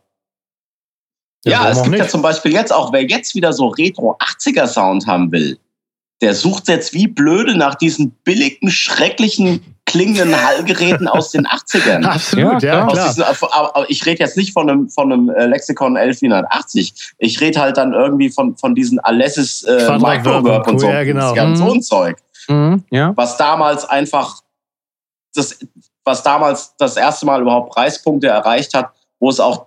Ja, warum es gibt ja nicht? zum Beispiel jetzt auch, wer jetzt wieder so Retro-80er-Sound haben will, der sucht jetzt wie blöde nach diesen billigen, schrecklichen klingenden <laughs> Hallgeräten aus den 80ern. <laughs> Absolut, Ja, ja, diesen, aber ich rede jetzt nicht von einem, von einem äh, Lexikon 11480. Ich rede halt dann irgendwie von, von diesen Alessis äh, Microverb Verb und so. ja, genau. Ja, Mhm. so ein Zeug. Mhm, ja. Was damals einfach, das, was damals das erste Mal überhaupt Preispunkte erreicht hat, wo es auch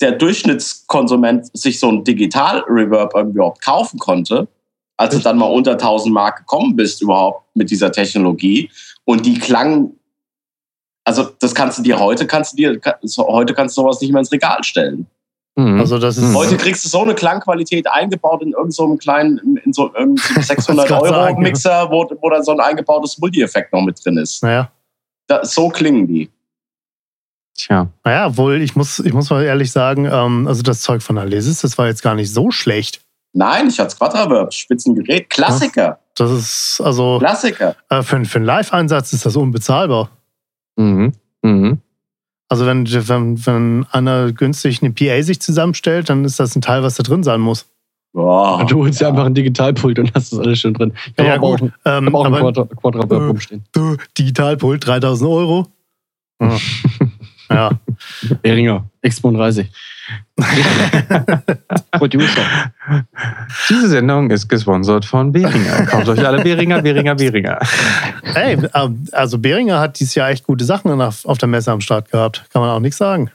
der Durchschnittskonsument sich so ein Digital-Reverb irgendwie überhaupt kaufen konnte, als du dann mal unter 1000 Mark gekommen bist überhaupt mit dieser Technologie und die klang, also das kannst du dir heute, kannst du dir, so- heute kannst du sowas nicht mehr ins Regal stellen. Mhm. Also das ist Mhm. Heute kriegst du so eine Klangqualität eingebaut in irgendeinem so einem kleinen, in so einem 600 grad Euro sagen. Mixer, wo, wo dann so ein eingebautes Multi-Effekt noch mit drin ist. naja. Da, so klingen die. Tja. Naja, obwohl ich muss, ich muss mal ehrlich sagen, ähm, also das Zeug von Alesis, das war jetzt gar nicht so schlecht. Nein, ich hatte Quadraverb, Spitzengerät, Klassiker, Das ist, also Klassiker. äh, für, für einen Live-Einsatz ist das unbezahlbar. Mhm. Mhm. Also wenn, wenn, wenn einer günstig eine PA sich zusammenstellt, dann ist das ein Teil, was da drin sein muss. Ja. Du holst ja einfach ein Digitalpult und hast das alles schon drin. Ich habe Ja, auch, gut. Ähm, hab auch einen Quadra Quadra Äh. rumstehen. du, Digitalpult 3000 Euro. Ja. Ja. Behringer, X32. <laughs> Producer. Diese Sendung ist gesponsert von Behringer. Kauft euch alle Behringer, Behringer, Behringer. Ey, ähm, also Behringer hat dieses Jahr echt gute Sachen auf der Messe am Start gehabt. Kann man auch nichts sagen.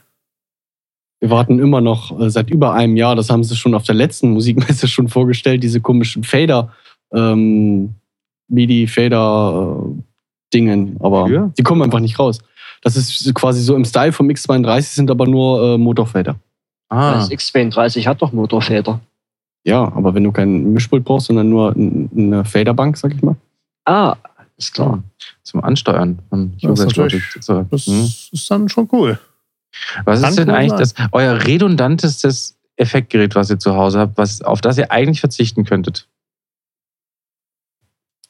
Wir warten immer noch äh, seit über einem Jahr, das haben sie schon auf der letzten Musikmesse schon vorgestellt, diese komischen Fader, ähm, MIDI-Fader-Dingen, aber Ja. die kommen einfach nicht raus. Das ist quasi so im Style vom X32, sind aber nur äh, Motorfader. Ah, Das X32 hat doch Motorväter. Ja, aber wenn du kein Mischpult brauchst, sondern nur n- eine Faderbank, sag ich mal. Ah, ist klar. zum Ansteuern von Das ist. So. Das Hm. ist dann schon cool. Was kann ist denn eigentlich das, euer redundantestes Effektgerät, was ihr zu Hause habt, was, auf das ihr eigentlich verzichten könntet?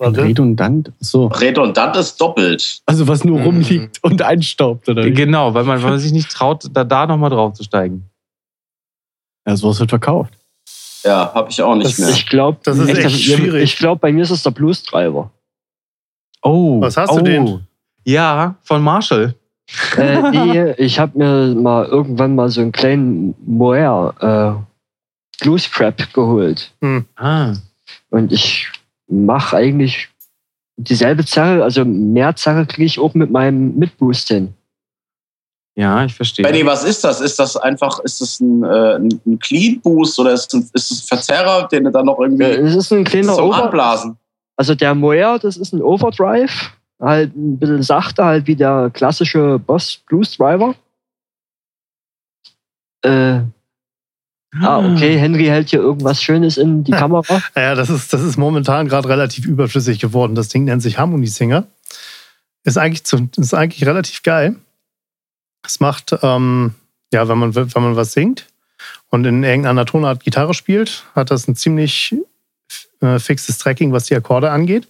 Redundant? So. Redundant ist doppelt. Also was nur Mhm. rumliegt und einstaubt, oder? wie? Genau, weil man, weil man sich nicht traut, da, da nochmal drauf zu steigen. Ja, sowas wird verkauft. Ja, habe ich auch nicht Das- mehr. Ich glaube, Das ist echt schwierig. Ich glaube, bei mir ist es der Blues-Treiber. Oh. Was hast du oh. denn? Ja, von Marshall. äh, die, ich habe mir mal irgendwann mal so einen kleinen Moer äh, Blues Crap geholt. Ah. Und ich mache eigentlich dieselbe Zerre, also mehr Zerre kriege ich auch mit meinem Mitboost hin. Ja, ich verstehe. Benny, was ist das? Ist das einfach, ist das ein, äh, ein Clean Boost oder ist es ein, ist es ein Verzerrer, den du dann noch Äh, irgendwie Es ist ein kleiner zum Over Anblasen? Also der Moer, das ist ein Overdrive, halt ein bisschen sachter, halt wie der klassische Boss Blues Driver. Äh, ah, okay, Henry hält hier irgendwas Schönes in die <laughs> Kamera. Ja, das ist, das ist momentan gerade relativ überflüssig geworden. Das Ding nennt sich Harmony Singer. Ist eigentlich, zu, ist eigentlich relativ geil. Es macht, ähm, ja, wenn man, wenn man was singt und in irgendeiner Tonart Gitarre spielt, hat das ein ziemlich äh, fixes Tracking, was die Akkorde angeht.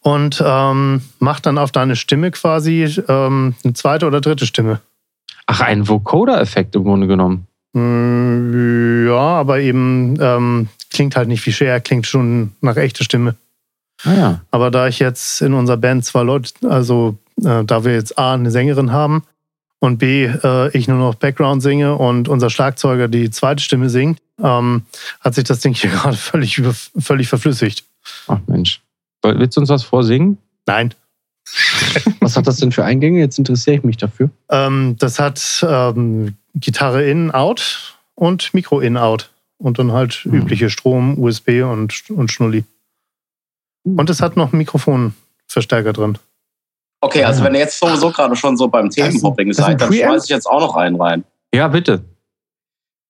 Und ähm, macht dann auf deine Stimme quasi ähm, eine zweite oder dritte Stimme. Ach, ein Vocoder-Effekt im Grunde genommen. Mm, Ja, aber eben ähm, klingt halt nicht wie Share, klingt schon nach echter Stimme. Ah ja. Aber da ich jetzt in unserer Band zwei Leute, also äh, da wir jetzt A, eine Sängerin haben und B, äh, ich nur noch Background singe und unser Schlagzeuger die zweite Stimme singt, ähm, hat sich das Ding hier <laughs> gerade völlig, über, völlig verflüssigt. Ach Mensch. Willst du uns was vorsingen? Nein. Was hat das denn für Eingänge? Jetzt interessiere ich mich dafür. Ähm, das hat ähm, Gitarre in, out und Mikro in, out. Und dann halt Hm. übliche Strom, USB und, und Schnulli. Und es hat noch einen Mikrofonverstärker drin. Okay, also wenn ihr jetzt sowieso gerade schon so beim Themenhopping seid, dann schmeiße ich jetzt auch noch einen rein. Ja, bitte.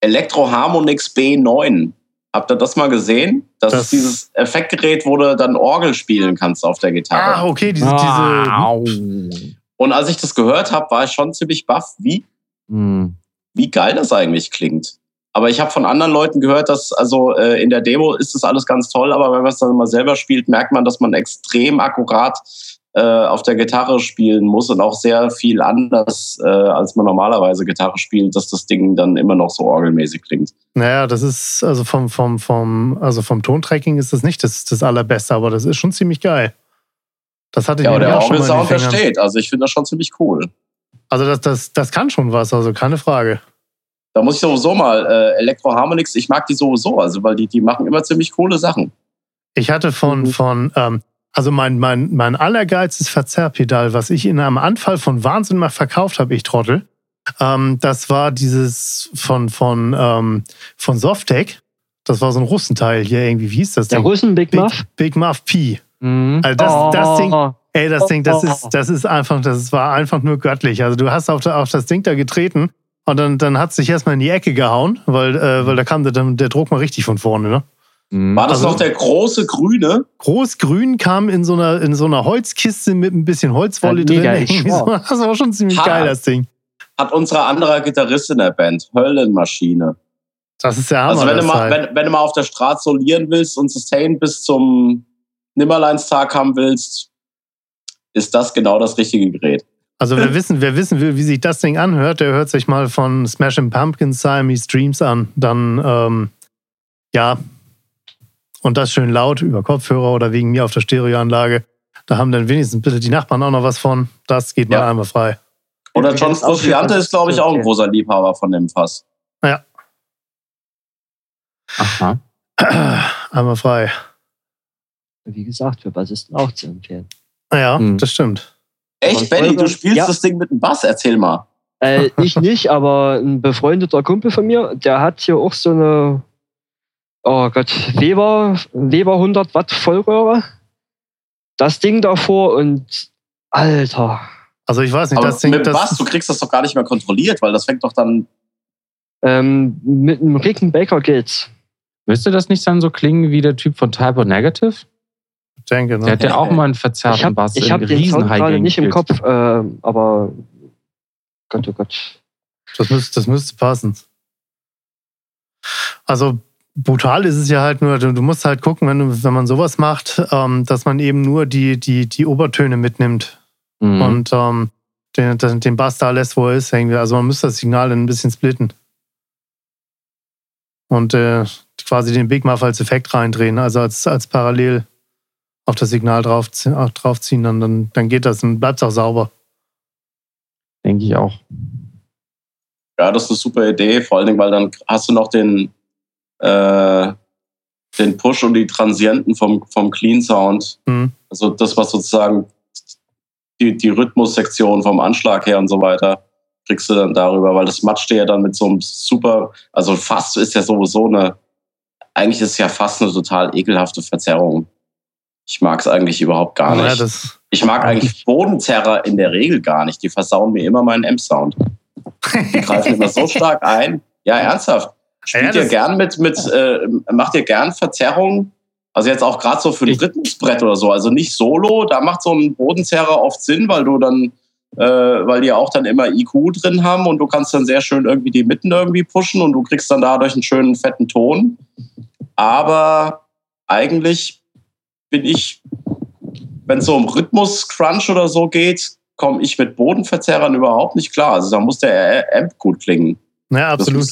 Electro Harmonix B9. Habt ihr das mal gesehen? Das, Das- ist dieses Effektgerät, wo du dann Orgel spielen kannst auf der Gitarre. Ah, okay, diese, diese Und als ich das gehört habe, war ich schon ziemlich baff, wie, Hm. Wie geil das eigentlich klingt. Aber ich habe von anderen Leuten gehört, dass also äh, in der Demo ist das alles ganz toll, aber wenn man es dann mal selber spielt, merkt man, dass man extrem akkurat äh, auf der Gitarre spielen muss und auch sehr viel anders, äh, als man normalerweise Gitarre spielt, dass das Ding dann immer noch so orgelmäßig klingt. Naja, das ist, also vom, vom, vom, also vom Tontracking ist das nicht das, das Allerbeste, aber das ist schon ziemlich geil. Das hatte ich Ja, der auch schon mal den der steht. Also ich finde das schon ziemlich cool. Also das, das, das kann schon was, also keine Frage. Da muss ich sowieso mal äh, Electro Harmonix, ich mag die sowieso, also weil die, die machen immer ziemlich coole Sachen. Ich hatte von, Mhm. von ähm, also mein, mein, mein allergeilstes Verzerrpedal, was ich in einem Anfall von Wahnsinn mal verkauft habe, ich Trottel, ähm, das war dieses von, von, ähm, von Softec. Das war so ein Russenteil hier irgendwie. Wie hieß das Der Ding? Russen Big Muff. Big, Big Muff P. Mhm. Also das, das Ding, Oh, Ey, das Ding, das Oh. ist, das ist einfach, das war einfach nur göttlich. Also du hast auf, auf das Ding da getreten und dann, dann hat es sich erstmal in die Ecke gehauen, weil, äh, weil da kam der, der Druck mal richtig von vorne. Ne? Mhm. War das Also- noch der große Grüne? Groß-Grün kam in so, einer, in so einer Holzkiste mit ein bisschen Holzwolle Ja, drin. <laughs> schwarz. Das war schon ziemlich Ha. geil, das Ding. Hat unsere andere Gitarrist in der Band, Höllenmaschine. Das ist der Hammer. Also wenn du, mal, wenn, wenn du mal auf der Straße solieren willst und Sustain bis zum Nimmerleinstag haben willst, ist das genau das richtige Gerät. also wer wissen, wer wissen will, wie sich das Ding anhört, der hört sich mal von Smashing Pumpkins Siamese Dreams an. Dann, ähm, ja, und das schön laut über Kopfhörer oder wegen mir auf der Stereoanlage. Da haben dann wenigstens bitte die Nachbarn auch noch was von. Das geht mal Ja. einmal frei. Oder John Frusciante ist, glaube ich, auch ein großer Liebhaber von dem Fass. Aha. Einmal frei. Wie gesagt, für Bassisten auch zu empfehlen. Ja, Hm. das stimmt. Echt, Benny, du spielst Ja. das Ding mit dem Bass? Erzähl mal. Äh, <laughs> ich nicht, aber ein befreundeter Kumpel von mir, der hat hier auch so eine, oh Gott, Weber, Weber 100 Watt Vollröhre. Das Ding davor und Alter. Also ich weiß nicht, Aber das Ding, mit dem das, Bass, du kriegst das doch gar nicht mehr kontrolliert, weil das fängt doch dann. Ähm, mit einem Rickenbacker geht's. Müsste das nicht dann so klingen wie der Typ von Type O Negative? Denke, Der ne? hat ja auch mal einen Ich verzerrten habe Bass ich in hab den Sound gerade nicht im Kopf, äh, aber Gott, oh Gott. Das müsste, das müsste passen. Also brutal ist es ja halt nur, du, du musst halt gucken, wenn, du, wenn man sowas macht, ähm, dass man eben nur die, die, die Obertöne mitnimmt Mhm. und ähm, den, den, den Bass da lässt, wo er ist. Irgendwie. Also man müsste das Signal dann ein bisschen splitten. Und äh, quasi den Big Muff als Effekt reindrehen, also als, als parallel auf das Signal drauf, draufziehen, dann, dann, dann geht das und bleibt es auch sauber. Denke ich auch. Ja, das ist eine super Idee, vor allen Dingen, weil dann hast du noch den, äh, den Push und die Transienten vom, vom Clean Sound. Mhm. Also das, was sozusagen die, die Rhythmussektion vom Anschlag her und so weiter, kriegst du dann darüber, weil das matscht dir ja dann mit so einem super, also fast ist ja sowieso eine, eigentlich ist es ja fast eine total ekelhafte Verzerrung. Ich mag es eigentlich überhaupt gar Ja, nicht. das, ich mag <laughs> eigentlich Bodenzerrer in der Regel gar nicht. Die versauen mir immer meinen Amp-Sound. Die greifen immer so <laughs> stark ein. Ja, ernsthaft. Spielt Ja, ihr gern mit, mit äh, macht ihr gern Verzerrungen? Also jetzt auch gerade so für ein Rhythmusbrett oder so. Also nicht solo, da macht so ein Bodenzerrer oft Sinn, weil du dann, äh, weil die ja auch dann immer IQ drin haben und du kannst dann sehr schön irgendwie die Mitten irgendwie pushen und du kriegst dann dadurch einen schönen fetten Ton. Aber eigentlich bin ich, wenn es so um Rhythmus-Crunch oder so geht, komme ich mit Bodenverzerrern überhaupt nicht klar. Also da muss der Amp gut klingen. ja, absolut.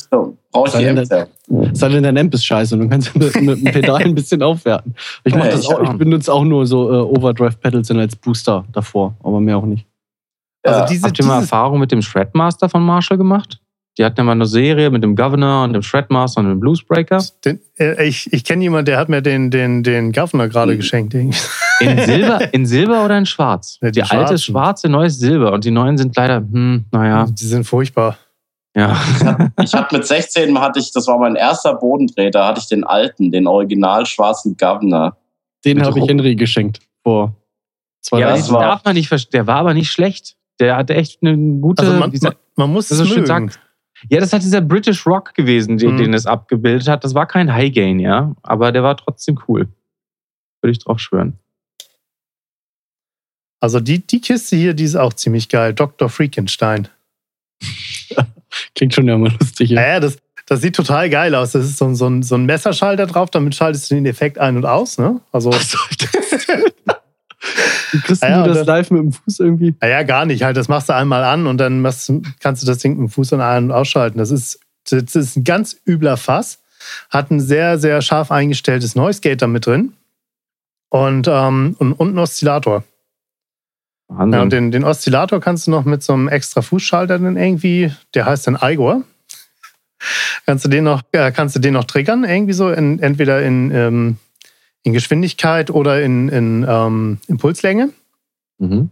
Brauche ich die Sei denn, Amp sehr. Es sei denn, dein Amp ist scheiße und du kannst <laughs> mit, mit dem Pedal ein bisschen aufwerten. Ich, mach Ja, das auch, ich benutze auch nur so äh, Overdrive-Pedals als Booster davor, aber mehr auch nicht. Also diese, Habt ihr mal Erfahrung mit dem Shredmaster von Marshall gemacht? Die hatten ja mal eine Serie mit dem Governor und dem Shredmaster und dem Bluesbreaker. den, äh, ich ich kenne jemanden, der hat mir den, den, den Governor gerade geschenkt. irgendwie. In Silber, in Silber oder in Schwarz? Ja, die die alte ist schwarz, der neue ist Silber. Und die neuen sind leider, hm, naja, Die sind furchtbar. ja. Ich hatte mit 16 hatte ich, das war mein erster Bodendreh, da hatte ich den alten, den original schwarzen Governor. Den habe ich Henry geschenkt vor zwei Ja, Jahren. das war- darf man nicht verstehen. Der war aber nicht schlecht. Der hatte echt eine gute. Also man, dieser, man, man muss es mögen. sagt. Ja, das hat dieser British Rock gewesen, den, Mhm. den es abgebildet hat. Das war kein High Gain, ja. Aber der war trotzdem cool. Würde ich drauf schwören. Also die, die Kiste hier, die ist auch ziemlich geil. Dr. Freakenstein. <laughs> Klingt schon ja mal lustig. Ja, Ja. ja das, das sieht total geil aus. Das ist so, ein- so, ein, so ein Messerschalter drauf, damit schaltest du den Effekt ein und aus. Ne? Also, Wie <laughs> kriegst Ja, ja, du das live mit dem Fuß irgendwie? naja, gar nicht. Halt, das machst du einmal an und dann machst, kannst du das Ding mit dem Fuß dann ein- und ausschalten. Das ist, das ist ein ganz übler Fass. Hat ein sehr, sehr scharf eingestelltes Noise Gate da mit drin. Und, ähm, und, und einen Oszillator. Wahnsinn. Ja, und den, den Oszillator kannst du noch mit so einem extra Fußschalter dann irgendwie, der heißt dann Igor. kannst du den noch, äh, kannst du den noch triggern, irgendwie so, in, entweder in, ähm, in Geschwindigkeit oder in, in ähm, Impulslänge. mhm.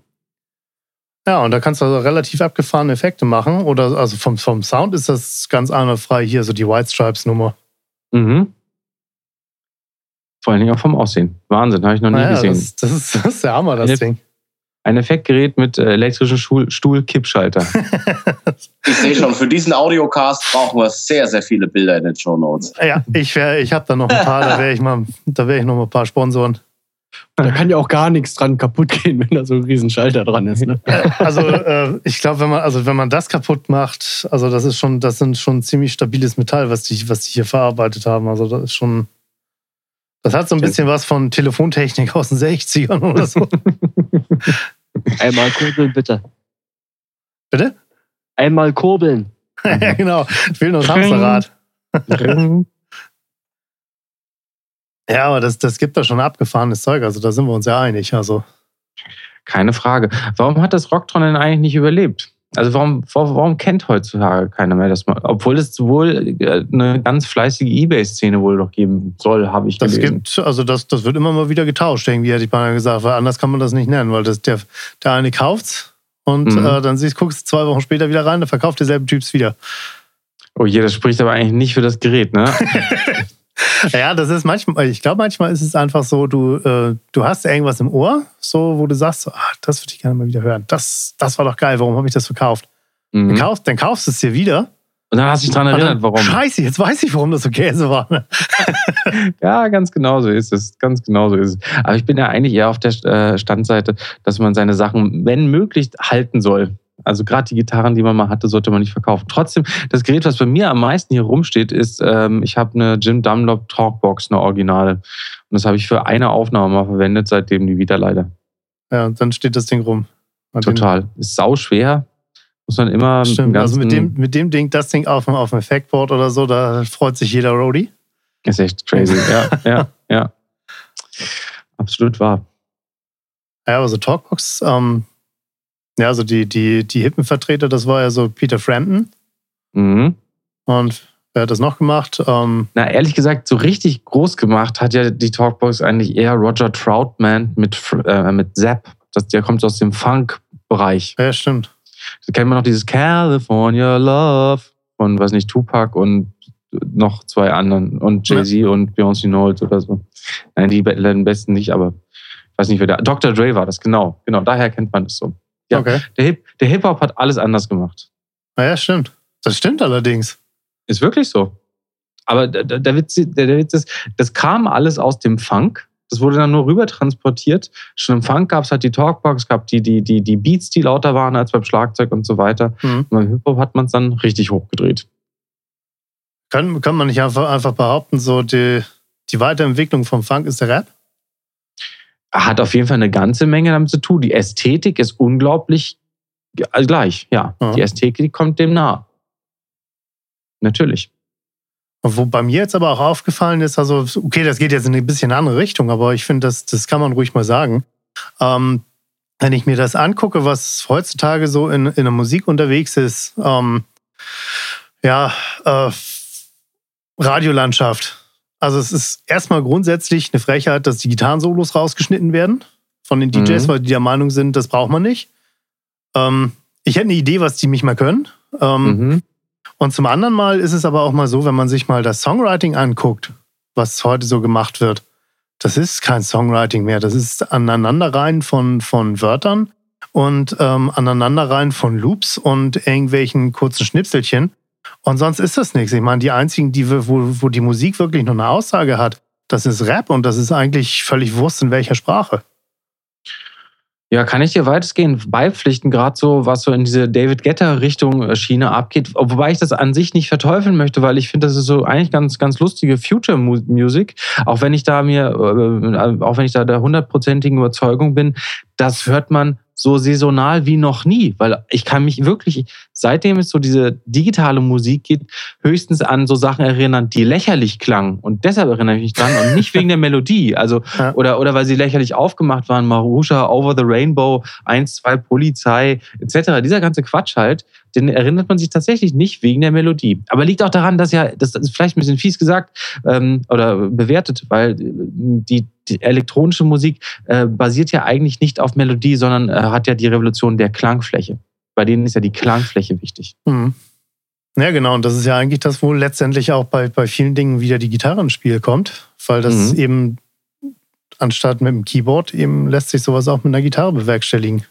Ja, und da kannst du also relativ abgefahrene Effekte machen. Oder also vom, vom Sound ist das ganz einwandfrei hier, so die White Stripes Nummer. Mhm. Vor allen Dingen auch vom Aussehen. Wahnsinn, habe ich noch nie Naja, gesehen. das, das, ist, das ist der Hammer, das. Ding. Ein Effektgerät mit äh, elektrischen Stuhl- Stuhl-Kippschalter. <laughs> Ich sehe schon, für diesen Audiocast brauchen wir sehr, sehr viele Bilder in den Show Notes. Ja, ich, wär, ich habe da noch ein paar, da wäre ich, mal- da wär ich noch mal ein paar Sponsoren. Da kann ja auch gar nichts dran kaputt gehen, wenn da so ein riesen Schalter dran ist. Ne? Also äh, ich glaube, wenn man also wenn man das kaputt macht, also das ist schon, das sind schon ziemlich stabiles Metall, was die, was die hier verarbeitet haben. Also das ist schon, das hat so ein bisschen was von Telefontechnik aus den 60ern oder so. <laughs> Einmal kurbeln, bitte. Bitte? Einmal kurbeln. <laughs> ja, genau. Fehlt noch das Hamsterrad. <laughs> Ja, aber das, das gibt da schon abgefahrenes Zeug. Also da sind wir uns ja einig. Also. Keine Frage. Warum hat das Rocktron denn eigentlich nicht überlebt? Also warum, warum kennt heutzutage keiner mehr das mal? Obwohl es wohl äh, eine ganz fleißige Ebay-Szene wohl noch geben soll, habe ich das gelesen. Gibt, also das, das wird immer mal wieder getauscht, irgendwie hätte ich mal gesagt, weil anders kann man das nicht nennen, weil das, der, der eine kauft's und mhm. äh, dann siehst, guckst du zwei Wochen später wieder rein, dann verkauft derselbe Typs wieder. Oh je, das spricht aber eigentlich nicht für das Gerät, ne? <laughs> <laughs> ja, das ist manchmal, ich glaube, manchmal ist es einfach so, du, äh, du hast irgendwas im Ohr, so, wo du sagst, so, ah, das würde ich gerne mal wieder hören. Das, das war doch geil, warum habe ich das verkauft? Mhm. Dann, kaufst, dann kaufst du es dir wieder. Und dann hast du dich daran erinnert, warum. Scheiße, jetzt weiß ich, warum das so Käse war. <laughs> ja, ganz genau so ist es. Ganz genau so ist es. Aber ich bin ja eigentlich eher auf der äh, Standseite, dass man seine Sachen, wenn möglich, halten soll. Also gerade die Gitarren, die man mal hatte, sollte man nicht verkaufen. Trotzdem, das Gerät, was bei mir am meisten hier rumsteht, ist, ähm, ich habe eine Jim Dunlop Talkbox, eine Originale. Und das habe ich für eine Aufnahme mal verwendet, seitdem die wieder leider. Ja, und dann steht das Ding rum. Und Total. Ist sau schwer. Muss man immer. Stimmt, also mit dem, mit dem Ding, das Ding auf, auf dem Effektboard oder so, da freut sich jeder Roadie. Ist echt crazy. <laughs> ja, ja, ja. Absolut wahr. Ja, aber so Talkbox, ähm, ja, also die, die, die Hippenvertreter, das war ja so Peter Frampton. Mhm. Und wer hat das noch gemacht? Ähm, Na, ehrlich gesagt, so richtig groß gemacht hat ja die Talkbox eigentlich eher Roger Troutman mit, äh, mit Zapp. Das, der kommt aus dem Funk-Bereich. Ja, stimmt. Da kennt man noch dieses California Love von, weiß nicht, Tupac und noch zwei anderen und Jay-Z ja. und Beyoncé Knowles oder so. Nein, die besten nicht, aber ich weiß nicht, wer der. Dr. Dre war das, genau. Genau, daher kennt man das so. Ja, okay. Der, Hip, der Hip-Hop hat alles anders gemacht. Naja, stimmt. Das stimmt allerdings. Ist wirklich so. Aber der, der, Witz, der, der Witz ist, das kam alles aus dem Funk. Das wurde dann nur rüber transportiert. Schon im Funk gab es halt die Talkbox, gab die, die, die, die Beats, die lauter waren als beim Schlagzeug und so weiter. Mhm. Und beim Hip-Hop hat man es dann richtig hochgedreht. Kann, kann man nicht einfach, einfach behaupten, so die, die Weiterentwicklung vom Funk ist der Rap? Hat auf jeden Fall eine ganze Menge damit zu tun. Die Ästhetik ist unglaublich gleich, ja. ja. Die Ästhetik kommt dem nahe. Natürlich. Wo bei mir jetzt aber auch aufgefallen ist, also, okay, das geht jetzt in ein bisschen andere Richtung, aber ich finde, das, das kann man ruhig mal sagen. Ähm, wenn ich mir das angucke, was heutzutage so in, in der Musik unterwegs ist, ähm, ja, äh, Radiolandschaft, also es ist erstmal grundsätzlich eine Frechheit, dass die Gitarrensolos rausgeschnitten werden von den DJs, mhm. weil die der Meinung sind, das braucht man nicht. Ähm, ich hätte eine Idee, was die mich mal können. Ähm, mhm. Und zum anderen Mal ist es aber auch mal so, wenn man sich mal das Songwriting anguckt, was heute so gemacht wird, das ist kein Songwriting mehr. Das ist Aneinanderreihen von, von Wörtern und ähm, Aneinanderreihen von Loops und irgendwelchen kurzen Schnipselchen. Und sonst ist das nichts. Ich meine, die einzigen, die, wo, wo die Musik wirklich noch eine Aussage hat, das ist Rap und das ist eigentlich völlig Wurst in welcher Sprache. Ja, kann ich dir weitestgehend beipflichten, gerade so, was so in diese David Getter-Richtung äh, Schiene abgeht. Wobei ich das an sich nicht verteufeln möchte, weil ich finde, das ist so eigentlich ganz, ganz lustige Future Music. Auch wenn ich da mir, äh, auch wenn ich da der hundertprozentigen Überzeugung bin, das hört man so saisonal wie noch nie, weil ich kann mich wirklich, seitdem es so diese digitale Musik gibt, höchstens an so Sachen erinnern, die lächerlich klangen. Und deshalb erinnere ich mich dran und nicht wegen der <laughs> Melodie. Also, ja. oder, oder weil sie lächerlich aufgemacht waren, Marusha, Over the Rainbow, 1, 2 Polizei, etc. Dieser ganze Quatsch halt, den erinnert man sich tatsächlich nicht wegen der Melodie. Aber liegt auch daran, dass ja, das ist vielleicht ein bisschen fies gesagt ähm, oder bewertet, weil die, die elektronische Musik äh, basiert ja eigentlich nicht auf Melodie, sondern äh, hat ja die Revolution der Klangfläche. Bei denen ist ja die Klangfläche wichtig. Mhm. Ja, genau. Und das ist ja eigentlich das, wo letztendlich auch bei, bei vielen Dingen wieder die Gitarre ins Spiel kommt, weil das mhm. eben anstatt mit dem Keyboard eben lässt sich sowas auch mit einer Gitarre bewerkstelligen.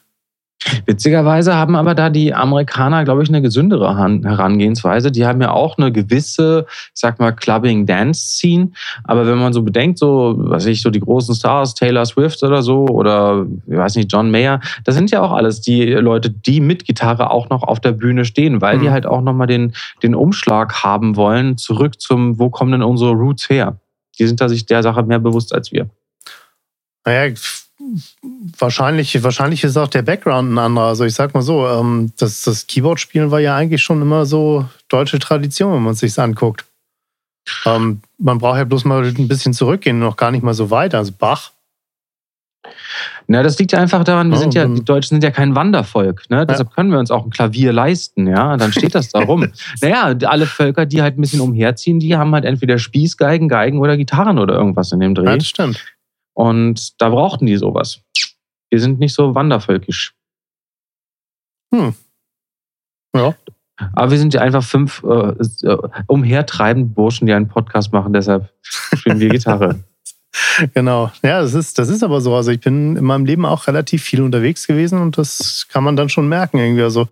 Witzigerweise haben aber da die Amerikaner, glaube ich, eine gesündere Herangehensweise. Die haben ja auch eine gewisse, ich sag mal, Clubbing-Dance-Scene. Aber wenn man so bedenkt, so, was weiß ich, so die großen Stars, Taylor Swift oder so, oder, ich weiß nicht, John Mayer, das sind ja auch alles die Leute, die mit Gitarre auch noch auf der Bühne stehen, weil mhm. die halt auch nochmal den, den Umschlag haben wollen, zurück zum, wo kommen denn unsere Roots her? Die sind da sich der Sache mehr bewusst als wir. Naja, wahrscheinlich, wahrscheinlich ist auch der Background ein anderer. Also ich sag mal so, ähm, das, das Keyboard-Spielen war ja eigentlich schon immer so deutsche Tradition, wenn man es sich anguckt. Ähm, man braucht ja bloß mal ein bisschen zurückgehen, noch gar nicht mal so weit. Also Bach. Na, das liegt ja einfach daran, wir Ja, sind ja, die Deutschen sind ja kein Wandervolk. Ne? Deshalb können wir uns auch ein Klavier leisten, ja. Dann steht das da rum. <laughs> naja, alle Völker, die halt ein bisschen umherziehen, die haben halt entweder Spießgeigen, Geigen oder Gitarren oder irgendwas in dem Ja, Dreh. das stimmt. Und da brauchten die sowas. Wir sind nicht so wandervölkisch. Ja. Aber wir sind ja einfach fünf äh, äh, umhertreibende Burschen, die einen Podcast machen, deshalb spielen wir Gitarre. <laughs> Genau. Ja, das ist, das ist aber so. Also ich bin in meinem Leben auch relativ viel unterwegs gewesen und das kann man dann schon merken irgendwie. Also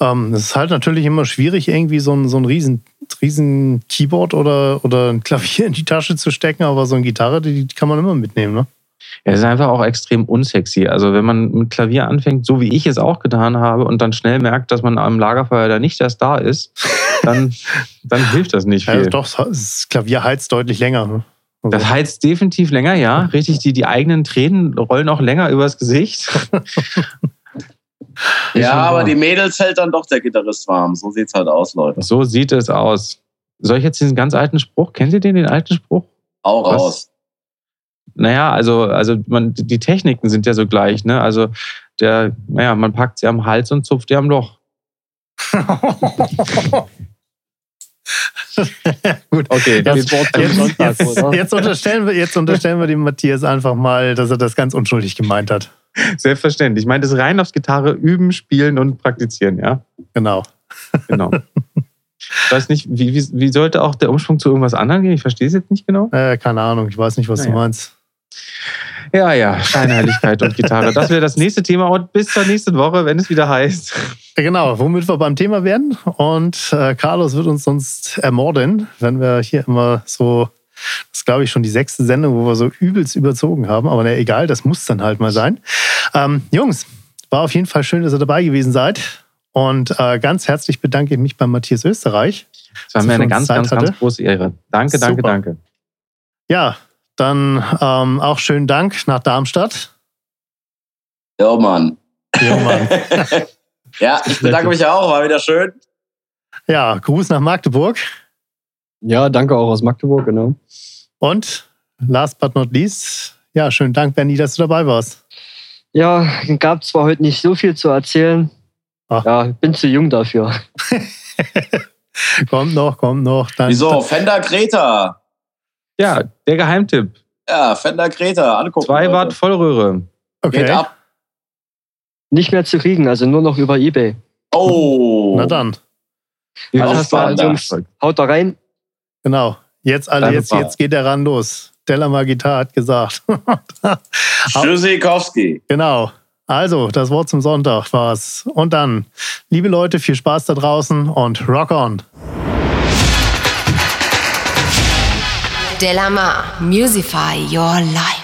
ähm, es ist halt natürlich immer schwierig, irgendwie so ein, so ein riesen, riesen Keyboard oder, oder ein Klavier in die Tasche zu stecken, aber so eine Gitarre, die, die kann man immer mitnehmen, ne? Ja, es ist einfach auch extrem unsexy. Also wenn man mit Klavier anfängt, so wie ich es auch getan habe, und dann schnell merkt, dass man am Lagerfeuer da nicht der Star ist, <laughs> dann, dann hilft das nicht Ja, viel. doch, das Klavier heizt deutlich länger. Ne? Also, Das heizt definitiv länger, ja. <laughs> Richtig, die, die eigenen Tränen rollen auch länger übers Gesicht. <laughs> Ja, aber die Mädels hält dann doch der Gitarrist warm. So sieht's halt aus, Leute. So sieht es aus. Soll ich jetzt diesen ganz alten Spruch? Kennt ihr den, den alten Spruch? Auch Was? raus. Naja, also, also man, die Techniken sind ja so gleich, ne? Also der, naja, man packt sie am Hals und zupft sie am Loch. <laughs> Gut. Okay, Das Wort zum Jetzt, jetzt, oder? jetzt, unterstellen wir, jetzt unterstellen wir dem Matthias einfach mal, dass er das ganz unschuldig gemeint hat. <laughs> selbstverständlich. Ich meine, das rein aufs Gitarre üben, spielen und praktizieren, ja. Genau. Genau. Ich weiß nicht, wie, wie, wie sollte auch der Umschwung zu irgendwas anderem gehen? Ich verstehe es jetzt nicht genau. Äh, keine Ahnung, ich weiß nicht, was du Naja. meinst. Ja, ja, Scheinheiligkeit und Gitarre. Das wäre das nächste Thema und bis zur nächsten Woche, wenn es wieder heißt. Genau, womit wir beim Thema werden. Und äh, Carlos wird uns sonst ermorden, wenn wir hier immer so, das ist glaube ich schon die sechste Sendung, wo wir so übelst überzogen haben. Aber na, egal, das muss dann halt mal sein. Ähm, Jungs, war auf jeden Fall schön, dass ihr dabei gewesen seid. Und äh, ganz herzlich bedanke ich mich bei Matthias Österreich. Das war mir eine ganz, Zeit ganz, hatte. ganz große Ehre. Danke, danke, Super. danke. Ja, dann ähm, auch schönen Dank nach Darmstadt. Ja, Mann. Jo, Mann. <laughs> ja, ich bedanke mich auch. War wieder schön. ja, Gruß nach Magdeburg. Ja, danke auch aus Magdeburg, genau. Und last but not least, ja, schönen Dank, Benny, dass du dabei warst. Ja, gab zwar heute nicht so viel zu erzählen. Ah. Ja, bin zu jung dafür. <laughs> Kommt noch, kommt noch. Dann, Wieso? Fender Greta. Ja, der Geheimtipp. Ja, Fender Greta. Angucken. 2 Watt Leute. Vollröhre. Okay, Geht ab. Nicht mehr zu kriegen, also nur noch über Ebay. Oh. na dann. Wie viel hast du als- Haut da rein. Genau. Jetzt, alle, Deine jetzt, jetzt geht der ran los. Della Magita hat gesagt. <laughs> Tschüssikowski. genau. Also, das Wort zum Sonntag war's. Und dann, liebe Leute, viel Spaß da draußen und rock on. Delamar, Musify Your Life.